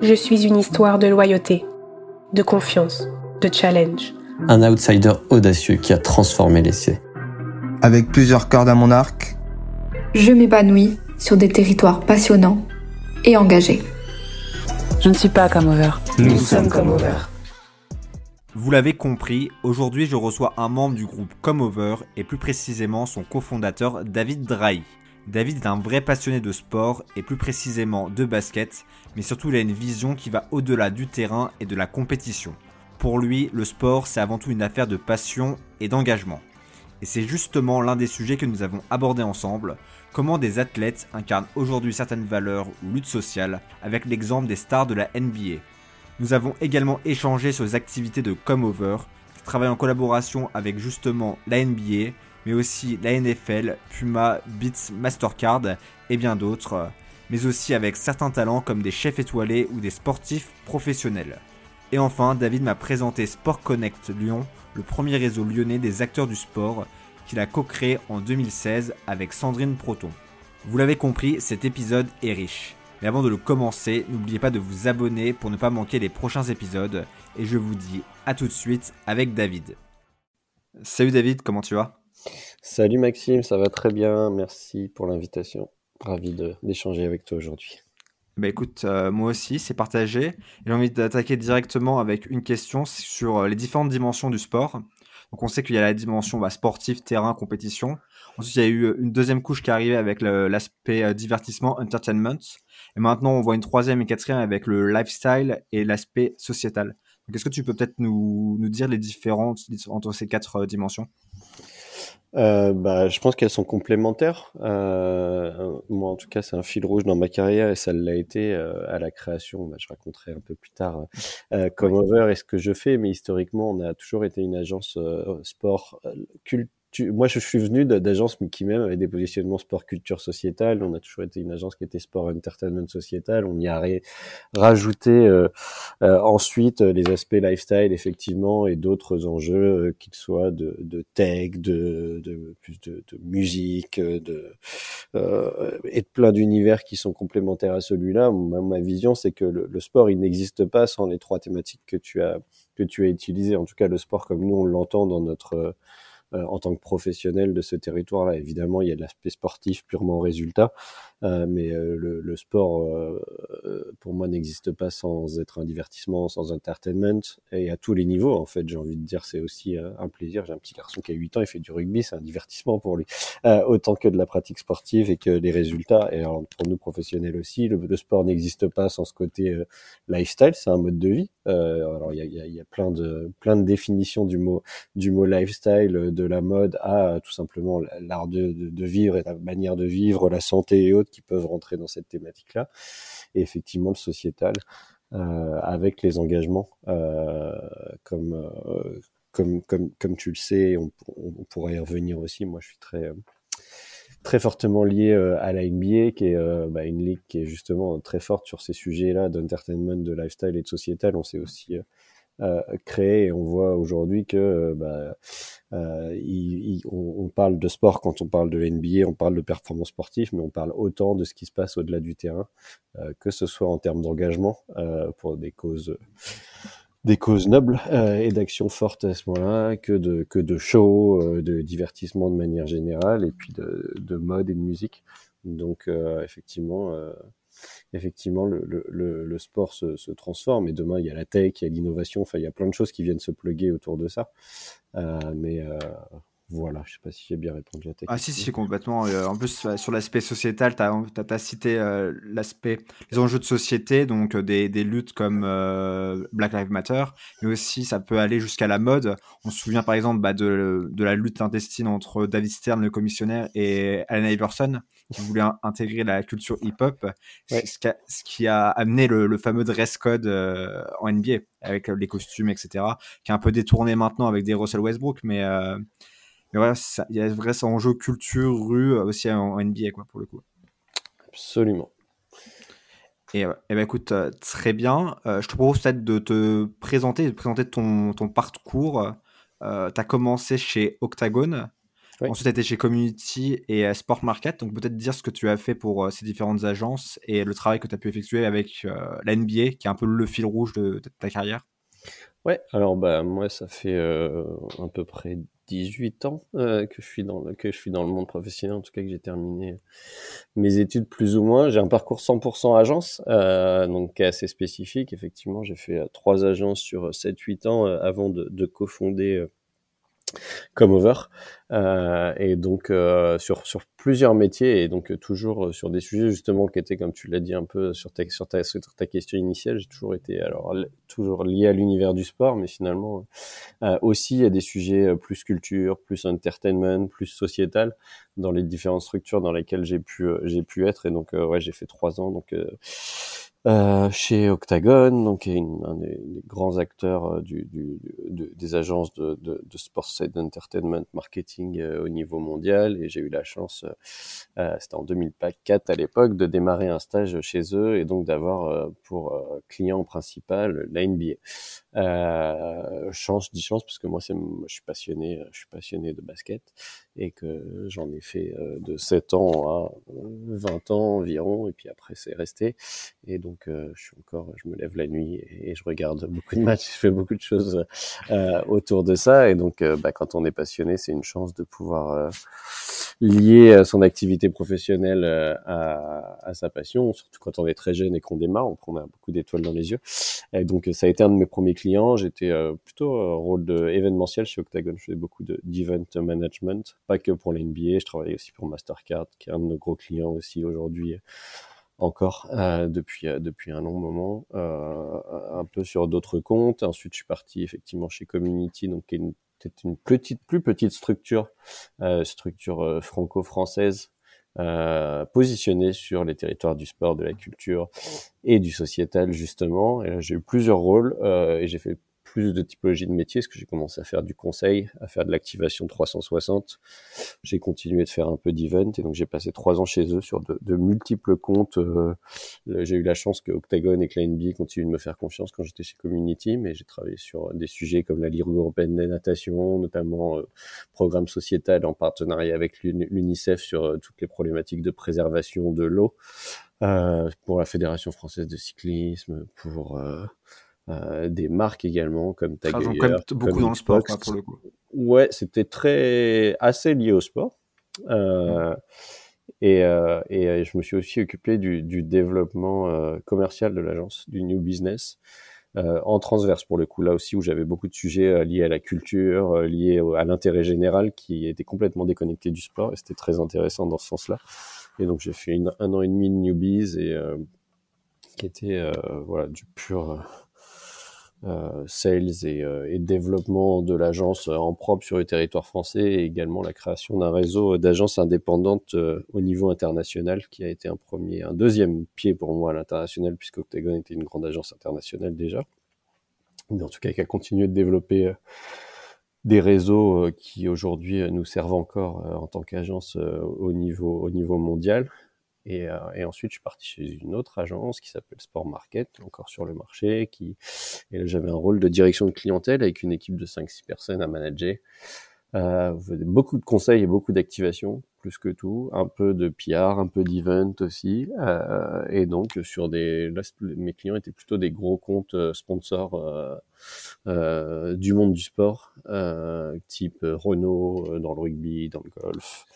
Je suis une histoire de loyauté, de confiance, de challenge. Un outsider audacieux qui a transformé l'essai. Avec plusieurs cordes à mon arc, je m'épanouis sur des territoires passionnants et engagés. Je ne suis pas comme Over. Nous, Nous sommes comme Over. Vous l'avez compris, aujourd'hui je reçois un membre du groupe Comeover et plus précisément son cofondateur David Drahi. David est un vrai passionné de sport et plus précisément de basket, mais surtout il a une vision qui va au-delà du terrain et de la compétition. Pour lui, le sport c'est avant tout une affaire de passion et d'engagement. Et c'est justement l'un des sujets que nous avons abordé ensemble, comment des athlètes incarnent aujourd'hui certaines valeurs ou luttes sociales avec l'exemple des stars de la NBA. Nous avons également échangé sur les activités de Comeover, qui travaillent en collaboration avec justement la NBA, mais aussi la NFL, Puma, Beats, Mastercard et bien d'autres, mais aussi avec certains talents comme des chefs étoilés ou des sportifs professionnels. Et enfin, David m'a présenté Sport Connect Lyon, le premier réseau lyonnais des acteurs du sport, qu'il a co-créé en 2016 avec Sandrine Proton. Vous l'avez compris, cet épisode est riche. Mais avant de le commencer, n'oubliez pas de vous abonner pour ne pas manquer les prochains épisodes. Et je vous dis à tout de suite avec David. Salut David, comment tu vas? Salut Maxime, ça va très bien. Merci pour l'invitation. Ravi d'échanger avec toi aujourd'hui. Bah écoute, euh, moi aussi, c'est partagé. J'ai envie d'attaquer directement avec une question sur euh, les différentes dimensions du sport. Donc on sait qu'il y a la dimension bah, sportive, terrain, compétition. Ensuite, il y a eu une deuxième couche qui est arrivée avec l'aspect euh, divertissement, entertainment. Et maintenant, on voit une troisième et quatrième avec le lifestyle et l'aspect sociétal. Donc, est-ce que tu peux peut-être nous, nous, dire les différences entre ces quatre euh, dimensions? Euh, bah, je pense qu'elles sont complémentaires. Euh, moi, en tout cas, c'est un fil rouge dans ma carrière et ça l'a été euh, à la création. Bah, je raconterai un peu plus tard comme over et ce que je fais, mais historiquement, on a toujours été une agence sport culte moi, je suis venu d'agence Mickey même avec des positionnements sport culture sociétale. On a toujours été une agence qui était sport entertainment sociétal. On y a rajouté euh, euh, ensuite euh, les aspects lifestyle effectivement et d'autres enjeux qu'ils soient de, de, tech, de, de de, musique, de et de plein d'univers qui sont complémentaires à celui-là. Ma, vision, c'est que le, le sport, il n'existe pas sans les trois thématiques que tu as que tu as utilisées. En tout cas, le sport comme nous on l'entend dans notre euh, en tant que professionnel de ce territoire-là. Évidemment, il y a l'aspect sportif purement résultat, euh, mais euh, le, le, sport, pour moi, n'existe pas sans être un divertissement, sans entertainment, et à tous les niveaux, en fait, j'ai envie de dire, c'est aussi un plaisir. J'ai un petit garçon qui a 8 ans, il fait du rugby, c'est un divertissement pour lui, autant que de la pratique sportive et que les résultats. Et alors, pour nous professionnels aussi, le, le sport n'existe pas sans ce côté lifestyle, c'est un mode de vie. alors, il y a, y, a, y a, plein de plein de définitions du mot du mot lifestyle de la mode à tout simplement l'art de, de, vivre et la manière de vivre, la santé et autres qui peuvent rentrer dans cette thématique-là. Et effectivement, le sociétal euh, avec les engagements euh, comme, euh, comme, comme, comme tu le sais, on, on, pourrait y revenir aussi. Moi, je suis très très fortement lié à la NBA, qui est bah, une ligue qui est justement très forte sur ces sujets-là d'entertainment, de lifestyle et de sociétal. On sait aussi euh, créé et on voit aujourd'hui que euh, bah, euh, on, parle de sport quand on parle de NBA, on parle de performance sportive, mais on parle autant de ce qui se passe au-delà du terrain, euh, que ce soit en termes d'engagement euh, pour des causes des causes nobles et d'actions fortes à ce moment-là, que de que de show, de divertissement de manière générale, et puis de, de mode et de musique. Donc effectivement, effectivement, le, le, sport se, se, transforme. Et demain, il y a la tech, il y a l'innovation. Enfin, il y a plein de choses qui viennent se pluguer autour de ça. Euh, mais euh, voilà, je sais pas si j'ai bien répondu à ta question. Ah si, si, complètement. Euh, en plus, sur l'aspect sociétal, tu as, as, cité euh, l'aspect, les enjeux de société, donc euh, des, des, luttes comme euh, Black Lives Matter, mais aussi ça peut aller jusqu'à la mode. On se souvient par exemple bah, de, de, la lutte intestine entre David Stern, le commissionnaire, et Allen Iverson, qui voulait intégrer la culture hip-hop, ouais. ce, qui a, ce, qui a amené le, le fameux dress code en NBA, avec les costumes, etc., qui est un peu détourné maintenant avec des Russell Westbrook, mais il y a vrai ça enjeu culture, rue euh, aussi en, NBA, quoi, pour le coup. Absolument. Et, et ben écoute, euh, très bien. Euh, je te propose peut-être de te présenter, de présenter ton, ton parcours. Euh, tu as commencé chez Octagon. Ensuite, tu été chez Community et Sport Market. Donc, peut-être dire ce que tu as fait pour ces différentes agences et le travail que tu as pu effectuer avec la NBA, qui est un peu le fil rouge de, ta carrière. Ouais, alors bah, moi, ça fait à peu près 18 ans que, je suis dans le, que je suis dans le monde professionnel, en tout cas que j'ai terminé mes études plus ou moins. J'ai un parcours 100% agence, euh, donc assez spécifique. Effectivement, j'ai fait trois agences sur 7-8 ans avant de, de cofonder comme over. Euh, et donc euh, sur sur plusieurs métiers et donc toujours euh, sur des sujets justement qui étaient comme tu l'as dit un peu sur ta sur ta sur ta question initiale j'ai toujours été alors toujours lié à l'univers du sport mais finalement euh, aussi à des sujets plus culture plus entertainment plus sociétal dans les différentes structures dans lesquelles j'ai pu j'ai pu être. Et donc ouais j'ai fait trois ans donc euh, chez Octagon, donc une, un des, grands acteurs euh, du, du, des agences de, de, de sport side entertainment marketing euh, au niveau mondial. Et j'ai eu la chance, euh, c'était en 2004 à l'époque, de démarrer un stage chez eux et donc d'avoir pour client principal la NBA. chance, dis chance parce que moi, c'est, je suis passionné, je suis passionné de basket et que j'en ai fait de 7 ans à 20 ans environ et puis après c'est resté et donc donc euh, je suis encore, je me lève la nuit et, je regarde beaucoup de matchs, je fais beaucoup de choses euh, autour de ça. Et donc, euh, bah, quand on est passionné, c'est une chance de pouvoir lier son activité professionnelle à, sa passion, surtout quand on est très jeune et qu'on démarre, on prend beaucoup d'étoiles dans les yeux. Et donc, ça a été un de mes premiers clients. J'étais plutôt rôle de événementiel chez Octagon. Je faisais beaucoup d'event management, pas que pour l'NBA. Je travaillais aussi pour Mastercard, qui est un de nos gros clients aussi aujourd'hui encore euh, depuis euh, depuis un long moment, euh, un peu sur d'autres comptes. Ensuite, je suis parti effectivement chez Community, donc qui est une, peut-être une petite, plus petite structure, euh, structure euh, franco-française, positionnée sur les territoires du sport, de la culture et du sociétal justement. Et là, j'ai eu plusieurs rôles et j'ai fait plus de typologie de métier, parce que j'ai commencé à faire du conseil, à faire de l'activation 360. J'ai continué de faire un peu d'event, et donc j'ai passé trois ans chez eux sur de, multiples comptes. Euh, j'ai eu la chance que Octagon et la continuent de me faire confiance quand j'étais chez Community, mais j'ai travaillé sur des sujets comme la Ligue européenne de natation, notamment euh, programme sociétal en partenariat avec l'UNICEF sur euh, toutes les problématiques de préservation de l'eau. Euh, pour la Fédération française de cyclisme, pour euh, des marques également comme Tag beaucoup dans le sport pour le coup. Ouais, c'était très assez lié au sport. Euh, et, euh, et, euh, je me suis aussi occupé du, du développement euh, commercial de l'agence, du new business, en transverse pour le coup, là aussi où j'avais beaucoup de sujets liés à la culture, liés à l'intérêt général qui était complètement déconnecté du sport et c'était très intéressant dans ce sens-là. Et donc j'ai fait un an et demi de newbies et qui était voilà du pur euh, sales et, euh, et, développement de l'agence en propre sur le territoire français et également la création d'un réseau d'agences indépendantes euh, au niveau international qui a été un premier, un deuxième pied pour moi à l'international puisque Octagon était une grande agence internationale déjà. Mais en tout cas qui a continué de développer des réseaux qui aujourd'hui nous servent encore en tant qu'agence au niveau au niveau mondial et, euh, et, ensuite, je suis parti chez une autre agence qui s'appelle Sport Market, encore sur le marché. Qui... Et j'avais un rôle de direction de clientèle avec une équipe de 5-6 personnes à manager. Euh, beaucoup de conseils et beaucoup d'activation, plus que tout. Un peu de PR, un peu d'event aussi. Euh, et donc, sur des... Là, mes clients étaient plutôt des gros comptes euh, sponsors euh, euh, du monde du sport, type Renault dans le rugby, dans le golf,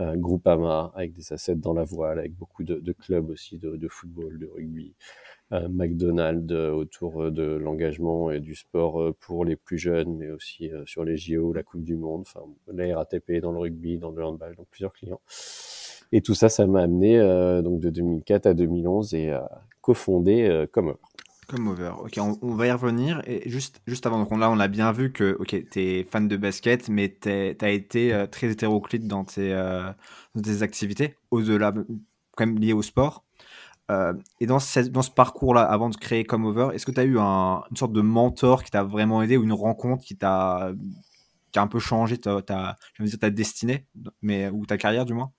euh, Groupama avec des assets dans la voile, avec beaucoup de, clubs aussi de, football, de rugby, euh, McDonald's euh, autour de l'engagement et du sport pour les plus jeunes, mais aussi sur les JO, la Coupe du Monde, enfin la RATP dans le rugby, dans le handball, donc plusieurs clients. Et tout ça, ça m'a amené donc de 2004 à 2011 et à cofonder Comover. Comme over. Ok, on, va y revenir. Et juste, juste avant, donc là, on a bien vu que, ok, es fan de basket, mais tu as été euh, très hétéroclite dans tes, euh, dans tes activités, au-delà, quand même lié au sport. Euh, et dans, dans ce parcours-là, avant de créer Come Over, est-ce que tu as eu un, une sorte de mentor qui t'a vraiment aidé ou une rencontre qui t'a qui a un peu changé ta, ta, je veux dire, ta destinée, mais, ou ta carrière du moins?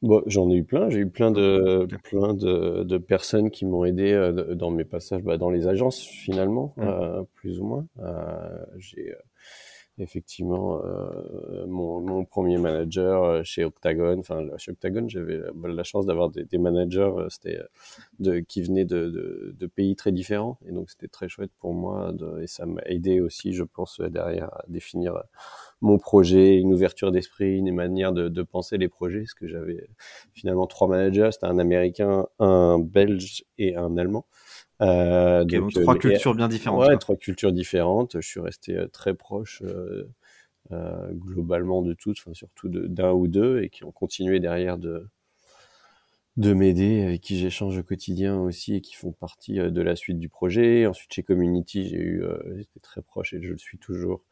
Bon, j'en ai eu plein. J'ai eu plein de, plein de, de personnes qui m'ont aidé euh, dans mes passages bah, dans les agences, finalement, mmh. euh, plus ou moins. Euh, j'ai effectivement mon, mon, premier manager chez Octagon. Enfin, chez Octagon, j'avais la, chance d'avoir des, managers c'était de, qui venaient de, de, de, pays très différents. Et donc, c'était très chouette pour moi. De, et ça m'a aidé aussi, je pense, derrière à définir mon projet, une ouverture d'esprit, une manière de, de, penser les projets. Parce que j'avais finalement trois managers. C'était un Américain, un Belge et un Allemand. Euh, donc, trois cultures bien différentes. Ouais, trois cultures différentes. Je suis resté euh, très proche euh, euh, globalement de toutes, enfin surtout d'un ou deux, et qui ont continué derrière de de m'aider, avec qui j'échange au quotidien aussi et qui font partie de la suite du projet. Ensuite, chez Community, j'ai eu, j'étais très proche et je le suis toujours,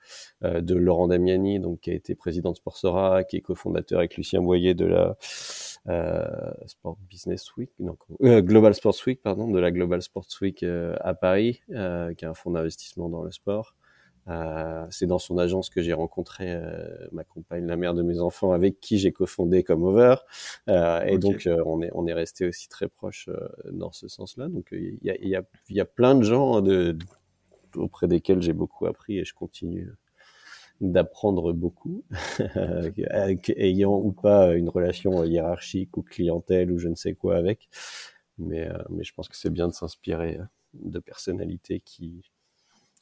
de Laurent Damiani, donc qui a été président de Sportsora, qui est cofondateur avec Lucien Boyer de la euh, Sport Business Week, non, euh, Global Sports Week, pardon, de la Global Sports Week euh, à Paris, qui est un fonds d'investissement dans le sport. Euh, c'est dans son agence que j'ai rencontré euh, ma compagne, la mère de mes enfants, avec qui j'ai cofondé comme Over. Euh, et donc on est on est resté aussi très proche dans ce sens-là. Donc il y a, y, a, y a plein de gens de, auprès desquels j'ai beaucoup appris et je continue d'apprendre beaucoup, ayant ou pas une relation hiérarchique ou clientèle ou je ne sais quoi avec. Mais, euh, mais je pense que c'est bien de s'inspirer de personnalités qui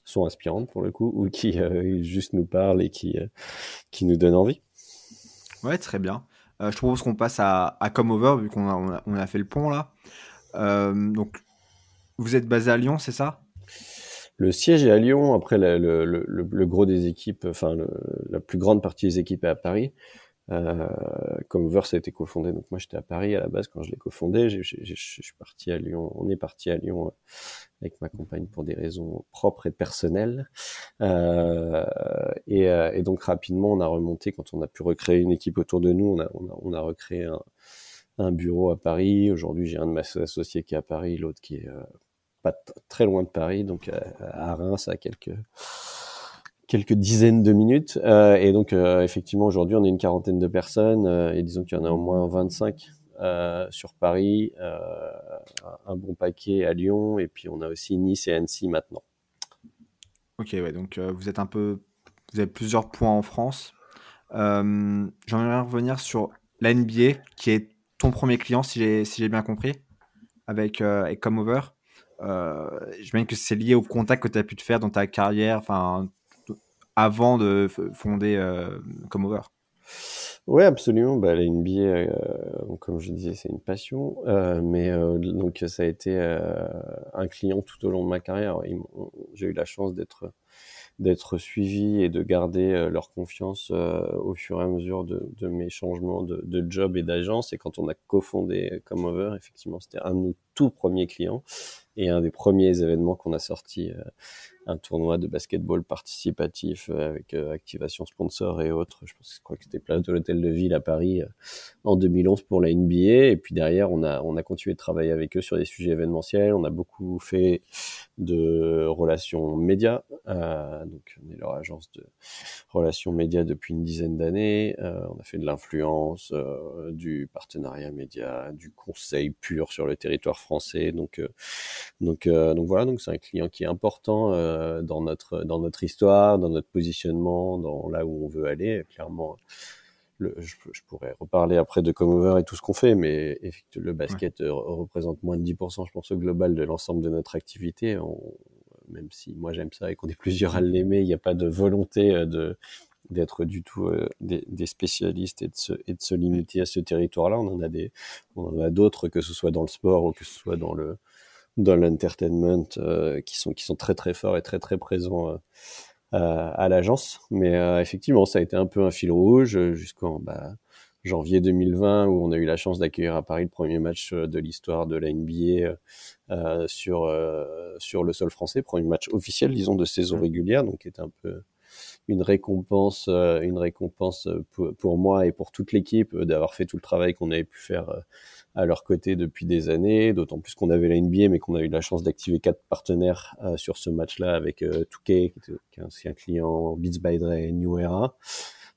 sont inspirantes pour le coup ou qui euh, juste nous parlent et qui, euh, qui nous donnent envie. Ouais, très bien. je propose qu'on passe à, à Come Over vu qu'on a, on a, fait le pont là. donc, vous êtes basé à Lyon, c'est ça? Le siège est à Lyon. Après, le, le, le, le gros des équipes, enfin la plus grande partie des équipes est à Paris. Euh, comme Verse a été cofondé, donc moi j'étais à Paris à la base quand je l'ai cofondé. Je suis parti à Lyon. On est parti à Lyon euh, avec ma compagne pour des raisons propres et personnelles. Euh, et, euh, et, donc rapidement, on a remonté quand on a pu recréer une équipe autour de nous. On a, on a, on a recréé un, un, bureau à Paris. Aujourd'hui, j'ai un de mes associés qui est à Paris, l'autre qui est euh, pas très loin de Paris, donc euh, à, Reims, à quelques quelques dizaines de minutes. Euh, et donc, euh, effectivement, aujourd'hui, on est une quarantaine de personnes, et disons qu'il y en a au moins 25 sur Paris, un bon paquet à Lyon, et puis on a aussi Nice et Annecy maintenant. Ok, ouais, donc vous êtes un peu, vous avez plusieurs points en France. J'aimerais revenir sur la NBA, qui est ton premier client, si j'ai si bien compris, avec, avec Comeover. Euh, je que c'est lié au contact que tu as pu te faire dans ta carrière, enfin, avant de fonder euh, Comeover. Oui, absolument. Bah, la NBA, euh, comme je disais, c'est une passion. Euh, mais donc, ça a été un client tout au long de ma carrière. J'ai eu la chance d'être suivi et de garder leur confiance au fur et à mesure de, mes changements de, job et d'agence. Et quand on a cofondé Comeover, effectivement, c'était un de nos tout premiers clients et un des premiers événements qu'on a sorti, un tournoi de basketball participatif euh, avec euh, activation sponsor et autres. Je pense, je crois que c'était place de l'hôtel de ville à Paris en 2011 pour la NBA. Et puis derrière, on a on a continué de travailler avec eux sur des sujets événementiels. On a beaucoup fait de relations médias. donc on est leur agence de relations médias depuis une dizaine d'années. on a fait de l'influence, du partenariat média, du conseil pur sur le territoire français. Donc donc, euh, donc voilà, donc c'est un client qui est important euh, dans notre dans notre histoire, dans notre positionnement, dans là où on veut aller. Clairement, le, je, je, pourrais reparler après de Comeover et tout ce qu'on fait, mais effectivement, le basket euh, représente moins de 10%, je pense, au global de l'ensemble de notre activité. On, même si moi j'aime ça et qu'on est plusieurs à l'aimer, il n'y a pas de volonté de d'être du tout euh, des, des, spécialistes et de, se, et de se limiter à ce territoire-là. On en a des, on en a d'autres que ce soit dans le sport ou que ce soit dans le dans l'entertainment euh, qui sont qui sont très très forts et très très présents euh, à l'agence. Mais euh, effectivement, ça a été un peu un fil rouge jusqu'en bah, janvier 2020 où on a eu la chance d'accueillir à Paris le premier match de l'histoire de la NBA euh, sur euh, sur le sol français, premier match officiel disons de saison mmh. régulière, donc qui était un peu une récompense une récompense pour, pour moi et pour toute l'équipe d'avoir fait tout le travail qu'on avait pu faire à leur côté depuis des années, d'autant plus qu'on avait la NBA, mais qu'on a eu la chance d'activer quatre partenaires euh, sur ce match-là avec euh, Touquet, qui est un ancien client, Beats by Dre et New Era.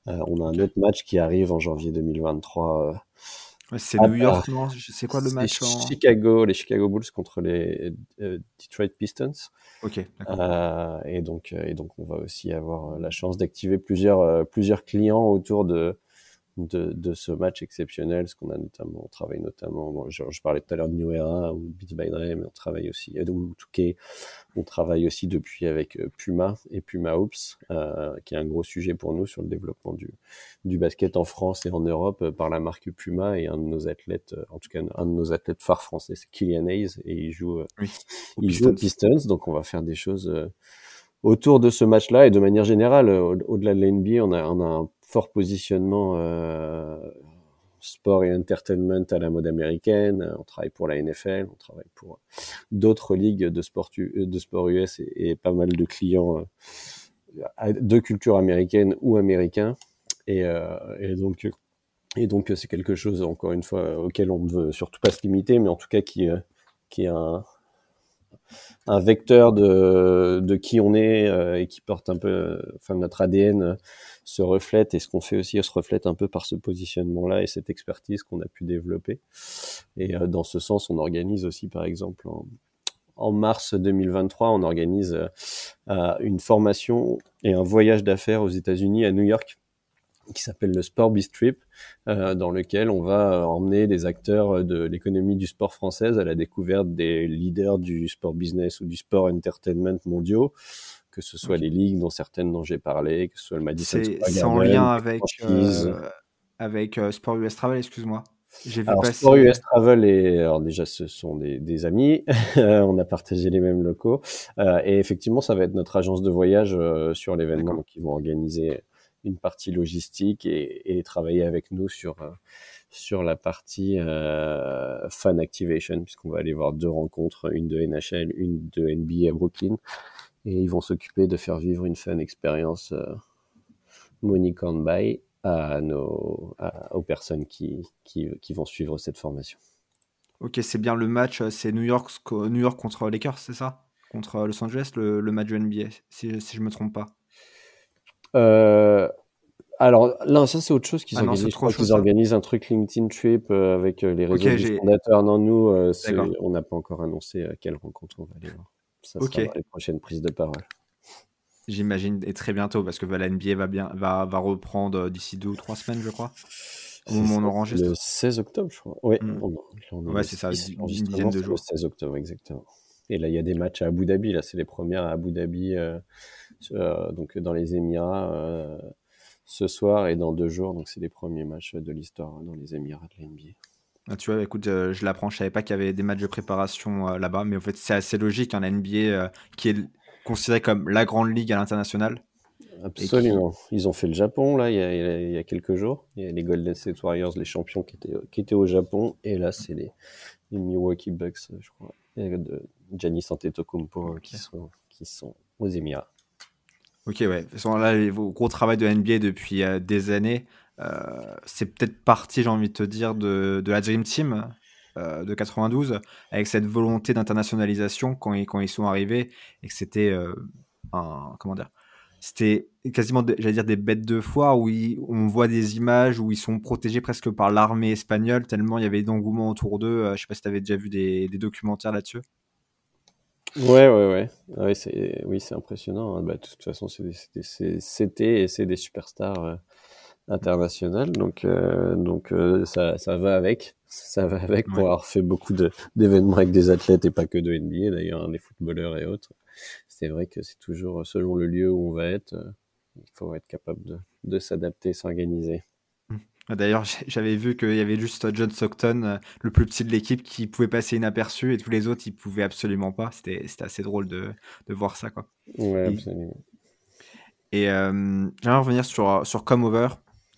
Euh, on a un autre match qui arrive en janvier 2023 C'est Ah, New York, non C'est quoi le match en... Chicago, les Chicago Bulls contre les euh, Detroit Pistons. Ok, d'accord. Euh, et donc, euh, et donc, on va aussi avoir euh, la chance d'activer plusieurs, plusieurs clients autour de, de, de ce match exceptionnel. Ce qu'on a notamment, on travaille notamment, bon, je, je parlais tout à l'heure de New Era ou Beats by Dre, mais on travaille aussi, euh, ou 2K, on travaille aussi depuis avec euh, Puma et Puma Hoops, euh, qui est un gros sujet pour nous sur le développement du, du basket en France et en Europe euh, par la marque Puma et un de nos athlètes, en tout cas un de nos athlètes phares français, c'est Kylian Hayes et il joue, Oui, il joue aux Pistons, donc on va faire des choses euh, autour de ce match-là et de manière générale, au- au-delà de la NBA, on a, on a un fort positionnement euh, sport et entertainment à la mode américaine. Euh, On travaille pour la NFL, on travaille pour d'autres ligues de sport, U- euh, US et, pas mal de clients de culture américaine ou américain. Et, donc, c'est quelque chose encore une fois auquel on ne veut surtout pas se limiter, mais en tout cas qui est un, un vecteur de, qui on est euh, et qui porte un peu, euh, enfin notre ADN euh, se reflète et ce qu'on fait aussi se reflète un peu par ce positionnement-là et cette expertise qu'on a pu développer. Et euh, dans ce sens, on organise aussi, par exemple, en, mars 2023, on organise une formation et un voyage d'affaires aux États-Unis à New York qui s'appelle le Sport Biz Trip, euh, dans lequel on va euh, emmener des acteurs de l'économie du sport française à la découverte des leaders du sport business ou du sport entertainment mondiaux, que ce soit les ligues dont certaines dont j'ai parlé, que ce soit le Madison C'est Square c'est en lien avec, euh, avec euh, Sport US Travel, excuse-moi. J'ai vu Alors, passer. Sport US Travel, et, alors déjà, ce sont des, des amis. on a partagé les mêmes locaux. Euh, et effectivement, ça va être notre agence de voyage euh, sur l'événement. D'accord. Donc, ils vont organiser une partie logistique et, travailler avec nous sur, euh, sur la partie euh, fan activation, puisqu'on va aller voir deux rencontres, une de NHL, une de NBA à Brooklyn. Et ils vont s'occuper de faire vivre une fan expérience euh, money buy à nos, aux personnes qui, qui, vont suivre cette formation. Ok, c'est bien le match, euh, c'est New York, New York contre Lakers, c'est ça? Contre Los Angeles, le, match de NBA, si, si je me trompe pas. Euh, alors là, ça c'est autre chose qu'ils Ah non, organisent. c'est Je crois qu'ils organisent un truc LinkedIn Trip euh, avec euh, les réseaux Ok, du j'ai- fondateur. Non, nous, euh, on n'a pas encore annoncé à quelle rencontre on va aller voir. Ça Ok. sera dans les prochaines prises de parole. J'imagine, et très bientôt, parce que la NBA va, bien, va, va reprendre d'ici deux ou trois semaines, je crois. Au moment on enregistre. Le 16 octobre, je crois. Oui, Mm. est Ouais, c'est ça, 6, une dizaine de jours. Le 16 octobre, exactement. Et là, il y a des matchs à Abu Dhabi. Là, c'est les premières à Abu Dhabi, euh, euh, donc dans les Émirats, euh, ce soir et dans deux jours. Donc, c'est les premiers matchs de l'histoire dans les Émirats de la NBA. Ah, tu vois, écoute, je l'apprends, je savais pas qu'il y avait des matchs de préparation là-bas, mais en fait, c'est assez logique, hein, la NBA, qui est considérée comme la grande ligue à l'international. Absolument. Ils ont fait le Japon, là, il y a, il y quelques jours. Il y a les Golden State Warriors, les champions qui étaient, qui étaient au Japon. Et là, c'est les, les Milwaukee Bucks, je crois, de Giannis Antetokounmpo euh, qui, sont, qui sont aux Émirats. Ok, ouais. De toute façon, là, vos gros travail de NBA depuis euh, des années, euh, c'est peut-être parti, j'ai envie de te dire, de, de la Dream Team euh, de 92, avec cette volonté d'internationalisation quand ils, quand ils sont arrivés, et que c'était un. Comment dire C'était quasiment, j'allais dire, des bêtes de foire où ils- on voit des images où ils sont protégés presque par l'armée espagnole, tellement il y avait d'engouement autour d'eux. Je sais pas si tu avais déjà vu des, des documentaires là-dessus. Ouais, ouais, ouais. Ouais, c'est, oui, c'est impressionnant. hein. Bah, de toute façon, c'est des- c'est c'était et c'est des superstars euh, internationales. Donc, euh, donc euh, ça, ça va avec. Ça va avec pour Ouais. avoir fait beaucoup de, d'événements avec des athlètes et pas que de NBA, d'ailleurs, hein, des footballeurs et autres. C'est vrai que c'est toujours selon le lieu où on va être, euh, il faut être capable de, de s'adapter, s'organiser. D'ailleurs, j'avais vu qu'il y avait juste John Stockton, euh, le plus petit de l'équipe, qui pouvait passer inaperçu et tous les autres, ils pouvaient absolument pas. C'était assez drôle de, de voir ça, quoi. Ouais, Et- absolument. Et euh, j'aimerais revenir sur, sur Come Over.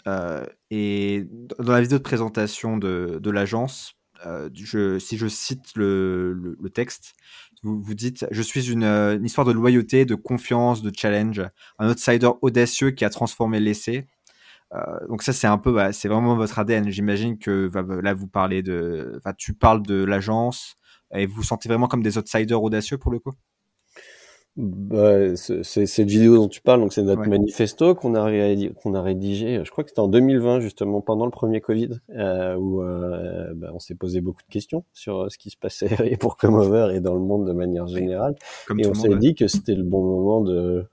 euh, et dans la vidéo de présentation de, de l'agence, euh, je, si je cite le, le, le texte, vous, vous dites Je suis une, une histoire de loyauté, de confiance, de challenge, un outsider audacieux qui a transformé l'essai. Euh, donc ça c'est un peu bah, c'est vraiment votre ADN j'imagine que bah, bah, là vous parlez de tu parles de l'agence et vous vous sentez vraiment comme des outsiders audacieux pour le coup? Bah, c'est cette vidéo dont tu parles, donc c'est notre manifesto qu'on a, rédigé, qu'on a rédigé, je crois que c'était en 2020 justement, pendant le premier Covid, euh, où euh, bah, on s'est posé beaucoup de questions sur ce qui se passait pour Comover et dans le monde de manière générale. et on s'est dit que c'était le bon moment de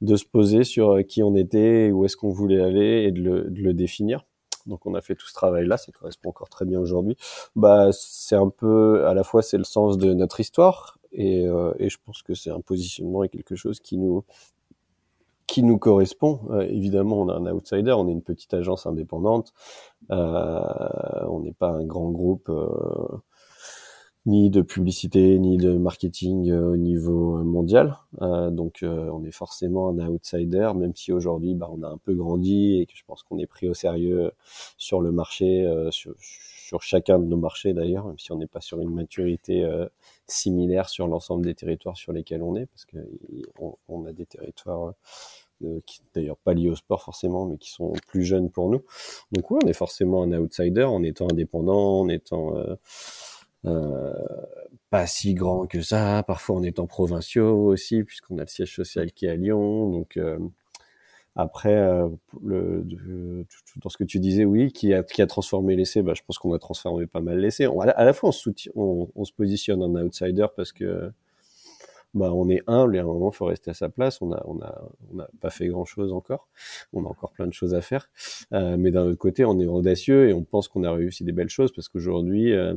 de se poser sur euh, qui on était, où est-ce qu'on voulait aller et de le, de le définir. Donc on a fait tout ce travail-là, ça correspond encore très bien aujourd'hui. Bah c'est un peu, à la fois c'est le sens de notre histoire et, euh, et je pense que c'est un positionnement et quelque chose qui nous qui nous correspond. Euh, évidemment, on a un outsider, on est une petite agence indépendante, euh, on n'est pas un grand groupe ni de publicité, ni de marketing au niveau mondial. donc, on est forcément un outsider, même si aujourd'hui, bah, on a un peu grandi et que je pense qu'on est pris au sérieux sur le marché, sur, sur, chacun de nos marchés d'ailleurs, même si on n'est pas sur une maturité similaire sur l'ensemble des territoires sur lesquels on est, parce que on, a des territoires euh, qui d'ailleurs pas liés au sport forcément, mais qui sont plus jeunes pour nous. Donc oui, on est forcément un outsider en étant indépendant, en étant euh, euh, pas si grand que ça, parfois en étant provinciaux aussi, puisqu'on a le siège social qui est à Lyon. Donc après, euh, dans ce que tu disais, oui, qui a, transformé l'essai, bah, je pense qu'on a transformé pas mal l'essai. À, la fois, on se, on, on positionne en outsider parce que bah, on est humble et à un moment, il faut rester à sa place. On a, on a, on pas fait grand chose encore. On a encore plein de choses à faire. Euh, mais d'un autre côté, on est audacieux et on pense qu'on a réussi des belles choses parce qu'aujourd'hui, euh,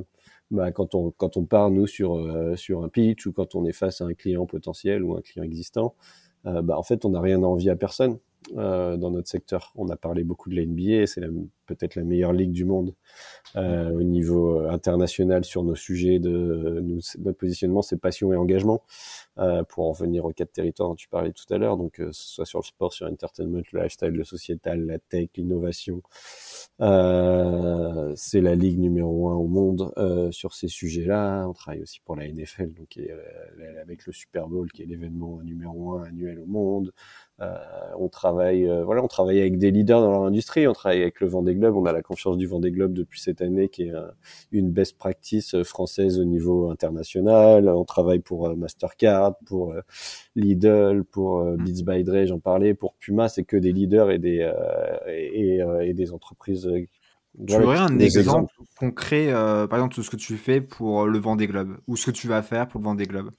bah, quand on, quand on part, nous, sur, euh, sur un pitch ou quand on est face à un client potentiel ou un client existant, euh, bah, en fait, on n'a rien à envier à personne. Euh, dans notre secteur. On a parlé beaucoup de la NBA, c'est peut-être la meilleure ligue du monde euh, au niveau euh, international sur nos sujets de notre positionnement, c'est passion et engagement. Euh, pour en venir aux quatre territoires dont tu parlais tout à l'heure, donc soit sur le sport, sur l'entertainment, le lifestyle, le sociétal, la tech, l'innovation. C'est la ligue numéro un au monde sur ces sujets-là. On travaille aussi pour la NFL, donc avec le Super Bowl qui est l'événement numéro un annuel au monde. On travaille, voilà, on travaille avec des leaders dans leur industrie. On travaille avec le Vendée Globe. On a la confiance du Vendée Globe depuis cette année, qui est une best practice euh, française au niveau international. On travaille pour Mastercard, pour Lidl, pour Beats by Dre, j'en parlais, pour Puma. C'est que des leaders et des et, et des entreprises tu aurais un exemple concret, euh, par exemple, de ce que tu fais pour le Vendée Globe ou ce que tu vas faire pour le Vendée Globe?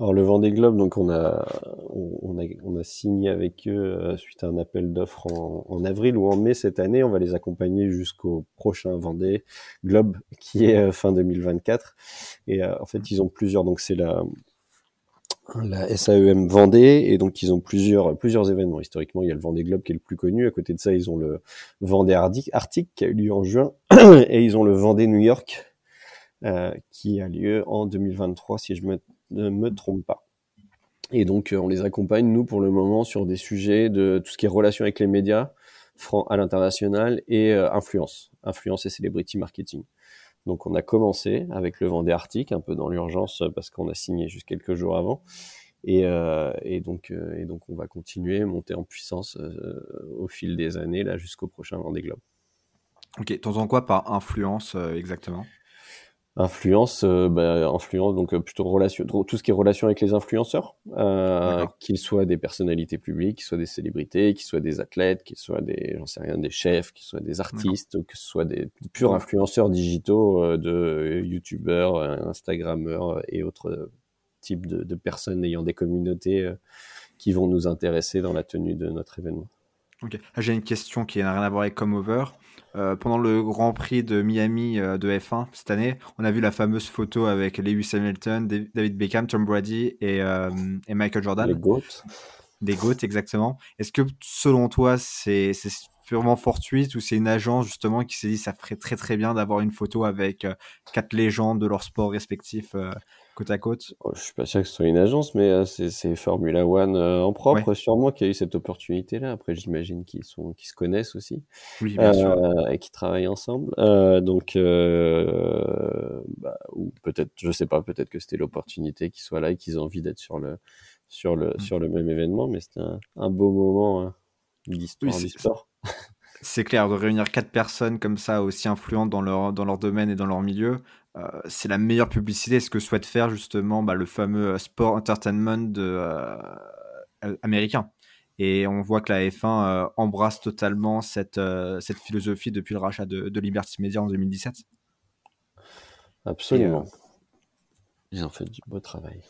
Alors, le Vendée Globe, donc on a, on, a, signé avec eux euh, suite à un appel d'offres en, avril ou en mai cette année. On va les accompagner jusqu'au prochain Vendée Globe qui est euh, fin 2024. Et en fait, ils ont plusieurs. Donc, c'est la, la SAEM Vendée et donc ils ont plusieurs plusieurs événements historiquement il y a le Vendée Globe qui est le plus connu à côté de ça ils ont le Vendée Arctique qui a eu lieu en juin et ils ont le Vendée New York euh, qui a lieu en 2023 si je me, ne me trompe pas et donc euh, on les accompagne nous pour le moment sur des sujets de tout ce qui est relation avec les médias à l'international et euh, influence influence et celebrity marketing donc on a commencé avec le Vendée Arctique, un peu dans l'urgence parce qu'on a signé juste quelques jours avant. Et, euh, donc, euh, on va continuer, monter en puissance euh, au fil des années là jusqu'au prochain Vendée Globe. Ok, t'entends quoi par influence exactement? Influence, euh, bah, influence, donc euh, plutôt relation, tout ce qui est relation avec les influenceurs, euh, qu'ils soient des personnalités publiques, qu'ils soient des célébrités, qu'ils soient des athlètes, qu'ils soient des, j'en sais rien, des chefs, qu'ils soient des artistes, ou que ce soit des purs influenceurs digitaux de youtubeurs, instagrammeurs et autres types de, de, personnes ayant des communautés qui vont nous intéresser dans la tenue de notre événement. Ok, ah, j'ai une question qui n'a rien à voir avec Comeover. Euh, pendant le Grand Prix de Miami euh, de F1 cette année, on a vu la fameuse photo avec Lewis Hamilton, David Beckham, Tom Brady et, euh, et Michael Jordan. Les GOAT. Des GOAT, exactement. Est-ce que selon toi, c'est purement fortuite ou c'est une agence justement qui s'est dit ça ferait très très bien d'avoir une photo avec quatre légendes de leur sport respectif côte à côte? Oh, Je suis pas sûr que ce soit une agence, mais euh, c'est Formula One euh, en propre sûrement qui a eu cette opportunité-là. Après, j'imagine qu'ils sont, qu'ils se connaissent aussi, oui, bien sûr. Euh, et qui travaillent ensemble. donc, bah, ou peut-être, je sais pas, peut-être que c'était l'opportunité qu'ils soient là et qu'ils ont envie d'être sur le sur le mmh. sur le même événement. Mais c'était un, beau moment hein, d'histoire oui. C'est clair, de réunir quatre personnes comme ça aussi influentes dans leur, dans leur domaine et dans leur milieu, c'est la meilleure publicité, ce que souhaite faire justement bah, le fameux sport entertainment de, américain. Et on voit que la F1 embrasse totalement cette, cette philosophie depuis le rachat de, de Liberty Media en 2017. Absolument. Ils ont fait du beau travail.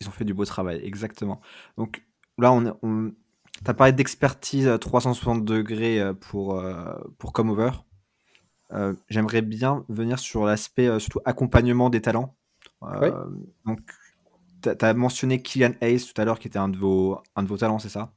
Ils ont fait du beau travail, exactement. Donc là, on, on tu as parlé d'expertise 360 degrés pour, pour Comeover. Euh, J'aimerais bien venir sur l'aspect surtout accompagnement des talents. Donc, tu as, mentionné Kylian Hayes tout à l'heure, qui était un de vos, un de vos talents, c'est ça?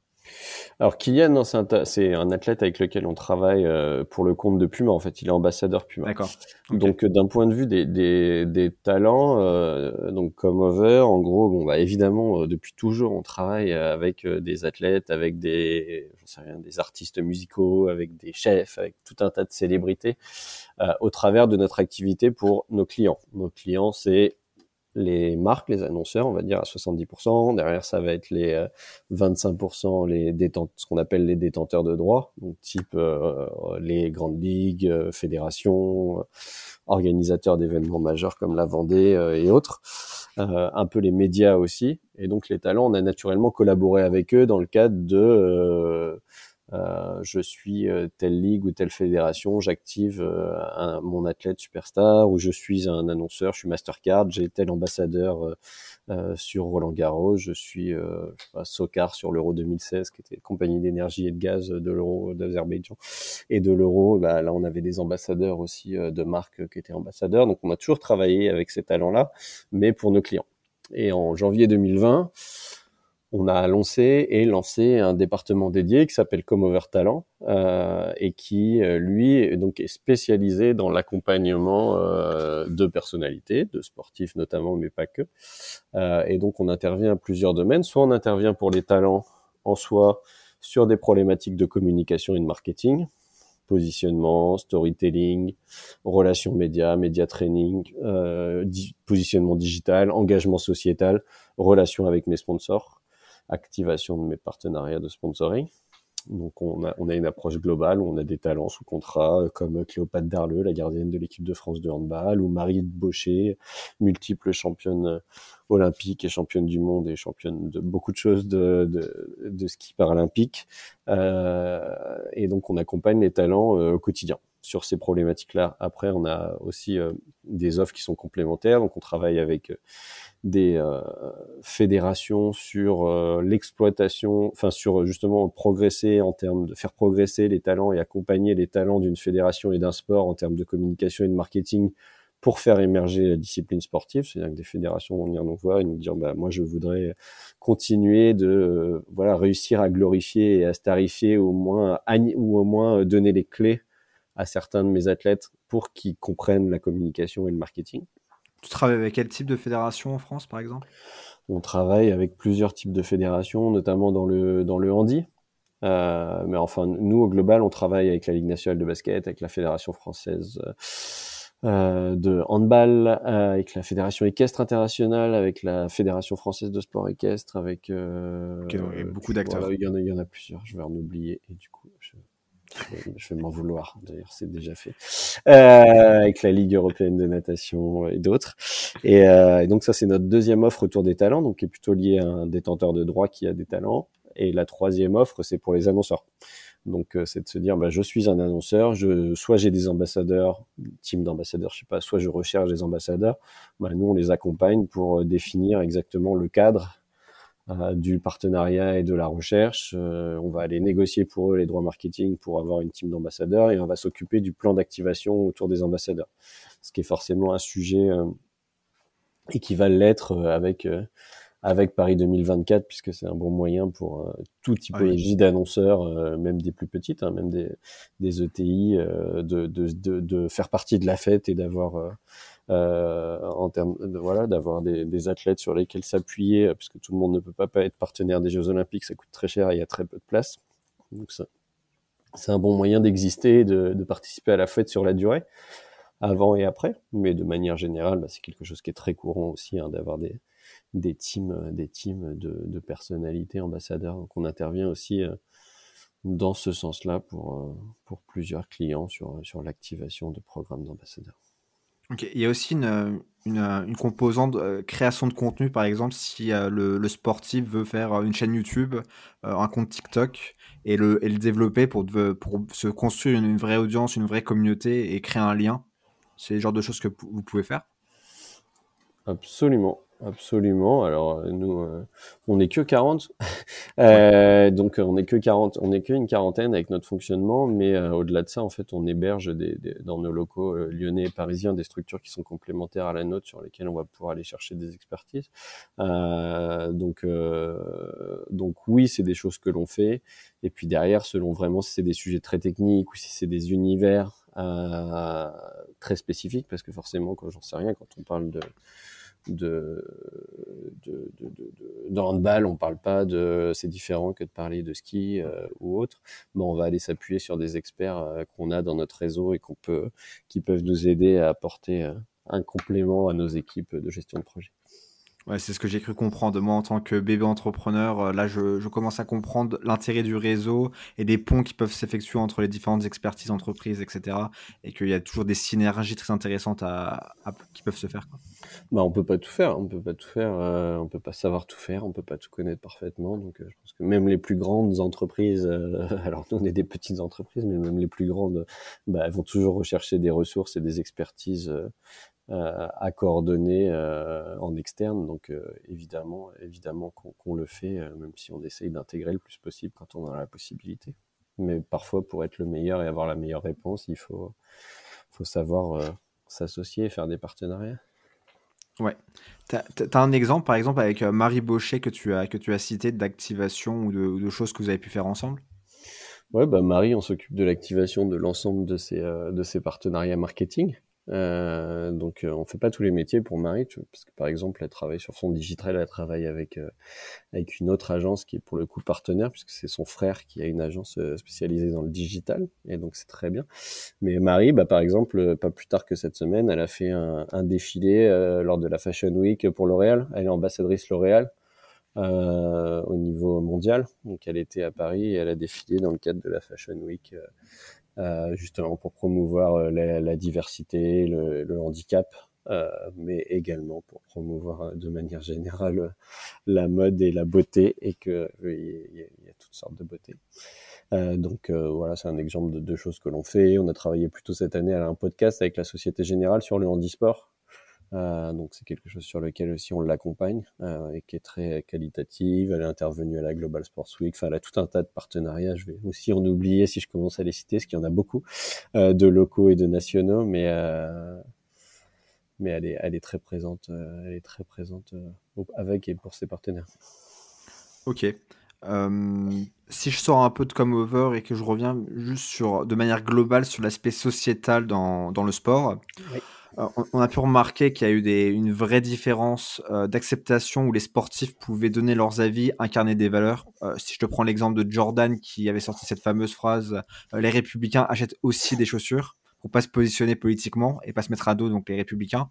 Alors Kylian, c'est un, athlète avec lequel on travaille euh, pour le compte de Puma. En fait, il est ambassadeur Puma. D'accord. Donc euh, d'un point de vue des, des, des talents, euh, donc comme over, en gros, bon bah évidemment depuis toujours on travaille avec des athlètes, avec des, sais rien, des artistes musicaux, avec des chefs, avec tout un tas de célébrités au travers de notre activité pour nos clients. Nos clients, c'est les marques, les annonceurs, on va dire à 70%. Derrière, ça va être les 25%, euh, les détenteurs, ce qu'on appelle les détenteurs de droits, donc type euh, les grandes ligues, euh, fédérations, organisateurs d'événements majeurs comme la Vendée et autres. un peu les médias aussi. Et donc les talents, on a naturellement collaboré avec eux dans le cadre de euh, je suis euh, telle ligue ou telle fédération, j'active euh, mon athlète superstar, ou je suis un annonceur, je suis Mastercard, j'ai tel ambassadeur sur Roland Garros, je suis Socar sur l'Euro 2016, qui était compagnie d'énergie et de gaz de l'Euro d'Azerbaïdjan et de l'Euro. Bah, là, on avait des ambassadeurs aussi de marques qui étaient ambassadeurs, donc on a toujours travaillé avec ces talents-là, mais pour nos clients. Et en janvier 2020, on a lancé et lancé un département dédié qui s'appelle Comover Talent euh, et qui euh, lui donc est spécialisé dans l'accompagnement euh, de personnalités, de sportifs notamment, mais pas que. et donc on intervient à plusieurs domaines. Soit on intervient pour les talents en soi sur des problématiques de communication et de marketing, positionnement, storytelling, relations médias, média training, positionnement digital, engagement sociétal, relations avec mes sponsors activation de mes partenariats de sponsoring. Donc on a, on a une approche globale on a des talents sous contrat euh, comme Cléopâtre Darleux, la gardienne de l'équipe de France de handball, ou Marie Baucher, multiple championne euh, olympique et championne du monde et championne de beaucoup de choses de, de, de ski paralympique. Euh, et donc on accompagne les talents euh, au quotidien sur ces problématiques-là. Après, on a aussi des offres qui sont complémentaires. Donc on travaille avec des euh, fédérations sur euh, l'exploitation, enfin sur justement progresser en termes de faire progresser les talents et accompagner les talents d'une fédération et d'un sport en termes de communication et de marketing pour faire émerger la discipline sportive. C'est-à-dire que des fédérations vont venir nous voir et nous dire, bah, moi, je voudrais continuer de, euh, voilà, réussir à glorifier et à starifier au moins, ou au moins donner les clés à certains de mes athlètes pour qu'ils comprennent la communication et le marketing. Tu travailles avec quel type de fédération en France, par exemple? On travaille avec plusieurs types de fédérations, notamment dans le, dans le handi. Euh, mais enfin, nous, au global, on travaille avec la Ligue nationale de basket, avec la Fédération française euh, de handball, euh, avec la Fédération équestre internationale, avec la Fédération française de sport équestre, avec... Euh, beaucoup d'acteurs. il, y en a, plusieurs, je vais en oublier. Et du coup, je, je vais m'en vouloir, d'ailleurs c'est déjà fait, euh, avec la Ligue européenne de natation et d'autres. Et, euh, et, donc ça c'est notre deuxième offre autour des talents, donc qui est plutôt lié à un détenteur de droit qui a des talents. Et la troisième offre c'est pour les annonceurs. Donc euh, c'est de se dire bah, je suis un annonceur, je, soit j'ai des ambassadeurs, team d'ambassadeurs, je sais pas, soit je recherche des ambassadeurs. Bah, nous on les accompagne pour euh, définir exactement le cadre du partenariat et de la recherche. Euh, on va aller négocier pour eux les droits marketing pour avoir une team d'ambassadeurs et on va s'occuper du plan d'activation autour des ambassadeurs. Ce qui est forcément un sujet euh, et qui va l'être avec avec Paris 2024 puisque c'est un bon moyen pour toute typologie d'annonceurs, même des plus petites, hein, même des, des ETI, de, de, de, de, faire partie de la fête et d'avoir euh, en termes de voilà d'avoir des, des, athlètes sur lesquels s'appuyer euh, puisque tout le monde ne peut pas, être partenaire des Jeux Olympiques ça coûte très cher et il y a très peu de place. Donc c'est un bon moyen d'exister de, de, participer à la fête sur la durée avant et après. Mais de manière générale bah, c'est quelque chose qui est très courant aussi hein, d'avoir des des teams des teams de, de personnalités ambassadeurs. Donc on intervient aussi euh, dans ce sens-là pour, pour plusieurs clients sur, sur l'activation de programmes d'ambassadeurs. Il y a aussi une, une, composante euh, création de contenu, par exemple, si euh, le, sportif veut faire une chaîne YouTube, euh, un compte TikTok et le, et le développer pour, pour se construire une, une vraie audience, une vraie communauté et créer un lien. C'est le genre de choses que vous pouvez faire? Absolument, absolument. Alors euh, nous, euh, on n'est que 40, Euh, donc euh, on n'est que 40, on n'est qu'une quarantaine avec notre fonctionnement, mais euh, au-delà de ça, en fait, on héberge des, des- dans nos locaux euh, lyonnais et parisiens des structures qui sont complémentaires à la nôtre, sur lesquelles on va pouvoir aller chercher des expertises. Euh, donc, euh, donc oui, c'est des choses que l'on fait. Et puis derrière, selon vraiment si c'est des sujets très techniques ou si c'est des univers euh, très spécifiques, parce que forcément, quand j'en sais rien, quand on parle de de, de, de, de, de- handball, on parle pas de, c'est différent que de parler de ski euh, ou autre. Bon, on va aller s'appuyer sur des experts euh, qu'on a dans notre réseau et qu'on peut, qui peuvent nous aider à apporter euh, un complément à nos équipes de gestion de projet. Ouais, c'est ce que j'ai cru comprendre. Moi, en tant que bébé entrepreneur, euh, là, je, commence à comprendre l'intérêt du réseau et des ponts qui peuvent s'effectuer entre les différentes expertises entreprises, etc. Et qu'il y a toujours des synergies très intéressantes à, qui peuvent se faire. quoi. Bah, on peut pas tout faire, on peut pas tout faire, euh, on peut pas savoir tout faire, on peut pas tout connaître parfaitement. Donc, euh, je pense que même les plus grandes entreprises, euh, alors nous on est des petites entreprises, mais même les plus grandes, bah, elles vont toujours rechercher des ressources et des expertises à coordonner euh, en externe. Donc, euh, évidemment, évidemment qu'on le fait, euh, même si on essaye d'intégrer le plus possible quand on a la possibilité. Mais parfois, pour être le meilleur et avoir la meilleure réponse, il faut, faut savoir euh, s'associer et faire des partenariats. Ouais. T'as, t'as- t'as un exemple, par exemple, avec euh, Marie Baucher que tu as, que tu as cité d'activation ou de, ou de choses que vous avez pu faire ensemble? Ouais, bah Marie, on s'occupe de l'activation de l'ensemble de euh, de ces partenariats marketing. Euh, donc, euh, on fait pas tous les métiers pour Marie, parce que par exemple, elle travaille sur son digital, elle travaille avec euh, avec une autre agence qui est pour le coup partenaire, puisque c'est son frère qui a une agence euh, spécialisée dans le digital, et donc c'est très bien. Mais Marie, bah par exemple, euh, pas plus tard que cette semaine, elle a fait un, un défilé lors de la Fashion Week pour L'Oréal. Elle est ambassadrice L'Oréal au niveau mondial. Donc elle était à Paris et elle a défilé dans le cadre de la Fashion Week, justement pour promouvoir euh, la, la diversité, le, le handicap, euh, mais également pour promouvoir euh, de manière générale euh, la mode et la beauté et que euh, il y, y a toutes sortes de beauté. Euh, donc euh, voilà, c'est un exemple de deux choses que l'on fait. On a travaillé plutôt cette année à un podcast avec la Société Générale sur le handisport. Euh, donc c'est quelque chose sur lequel aussi on l'accompagne euh, et qui est très qualitative. Elle est intervenue à la Global Sports Week. Enfin, elle a tout un tas de partenariats. Je vais aussi en oublier si je commence à les citer, parce qu'il y en a beaucoup euh, de locaux et de nationaux, mais mais elle est elle est très présente. elle est très présente avec et pour ses partenaires. Ok. Euh, si je sors un peu de Come Over et que je reviens juste sur, de manière globale sur l'aspect sociétal dans, dans le sport, Oui. Euh, on, a pu remarquer qu'il y a eu des, une vraie différence euh, d'acceptation où les sportifs pouvaient donner leurs avis, incarner des valeurs. Euh, si je te prends l'exemple de Jordan qui avait sorti cette fameuse phrase Les républicains achètent aussi des chaussures pour pas se positionner politiquement et pas se mettre à dos donc les républicains.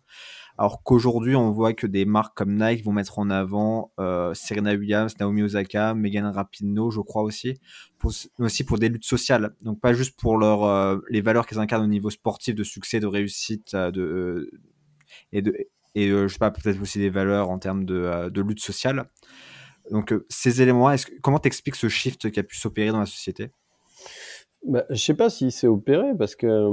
Alors qu'aujourd'hui, on voit que des marques comme Nike vont mettre en avant euh, Serena Williams, Naomi Osaka, Megan Rapinoe, je crois aussi, pour, aussi pour des luttes sociales. Donc pas juste pour leur, euh, les valeurs qu'elles incarnent au niveau sportif, de succès, de réussite, euh, de, et de et je sais pas peut-être aussi des valeurs en termes de, de lutte sociale. Donc ces éléments, est-ce que, comment t'expliques ce shift qui a pu s'opérer dans la société? Bah, je sais pas s'il s'est opéré parce que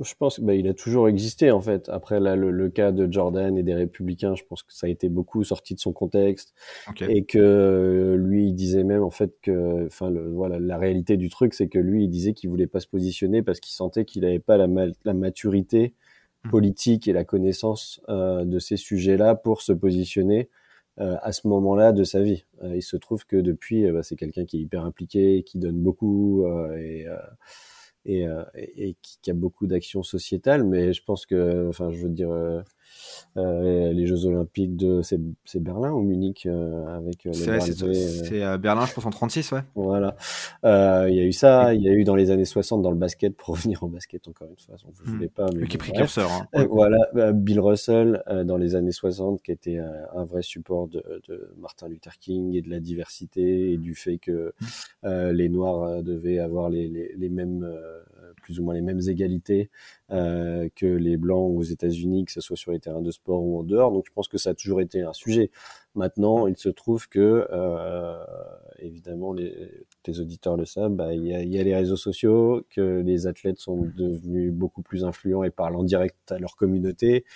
je pense qu'il bah, il a toujours existé en fait. Après là, le, le cas de Jordan et des Républicains, je pense que ça a été beaucoup sorti de son contexte Ok. et que euh, lui, il disait même en fait que, enfin, voilà, la réalité du truc, c'est que lui, il disait qu'il voulait pas se positionner parce qu'il sentait qu'il avait pas la, ma- la maturité Mhm. politique et la connaissance euh, de ces sujets-là pour se positionner euh, à ce moment-là de sa vie. Euh, il se trouve que depuis, bah, c'est quelqu'un qui est hyper impliqué, qui donne beaucoup euh, et, euh, et, euh, et- qui, qui a beaucoup d'actions sociétales. Mais je pense que, enfin, je veux dire, euh, les Jeux Olympiques de c'est Berlin ou Munich euh, avec euh, les C'est euh, euh, Berlin, je pense en 36, ouais. voilà. Euh, Il y a eu ça, il y a eu dans les années 60 dans le basket, pour revenir au basket encore une fois, on ne Hmm. voulait pas. Mais qui précurseur. Hein, Euh. Voilà, euh, Bill Russell euh, dans les années 60, qui était euh, un vrai support de, de Martin Luther King et de la diversité et du fait que euh, les Noirs euh, devaient avoir les, les, les mêmes euh, plus ou moins les mêmes égalités que les blancs aux États-Unis, que ce soit sur les terrains de sport ou en dehors. Donc je pense que ça a toujours été un sujet. Maintenant, il se trouve que, évidemment, les, tes auditeurs le savent, bah, il y, a, les réseaux sociaux, que les athlètes sont devenus beaucoup plus influents et parlent en direct à leur communauté,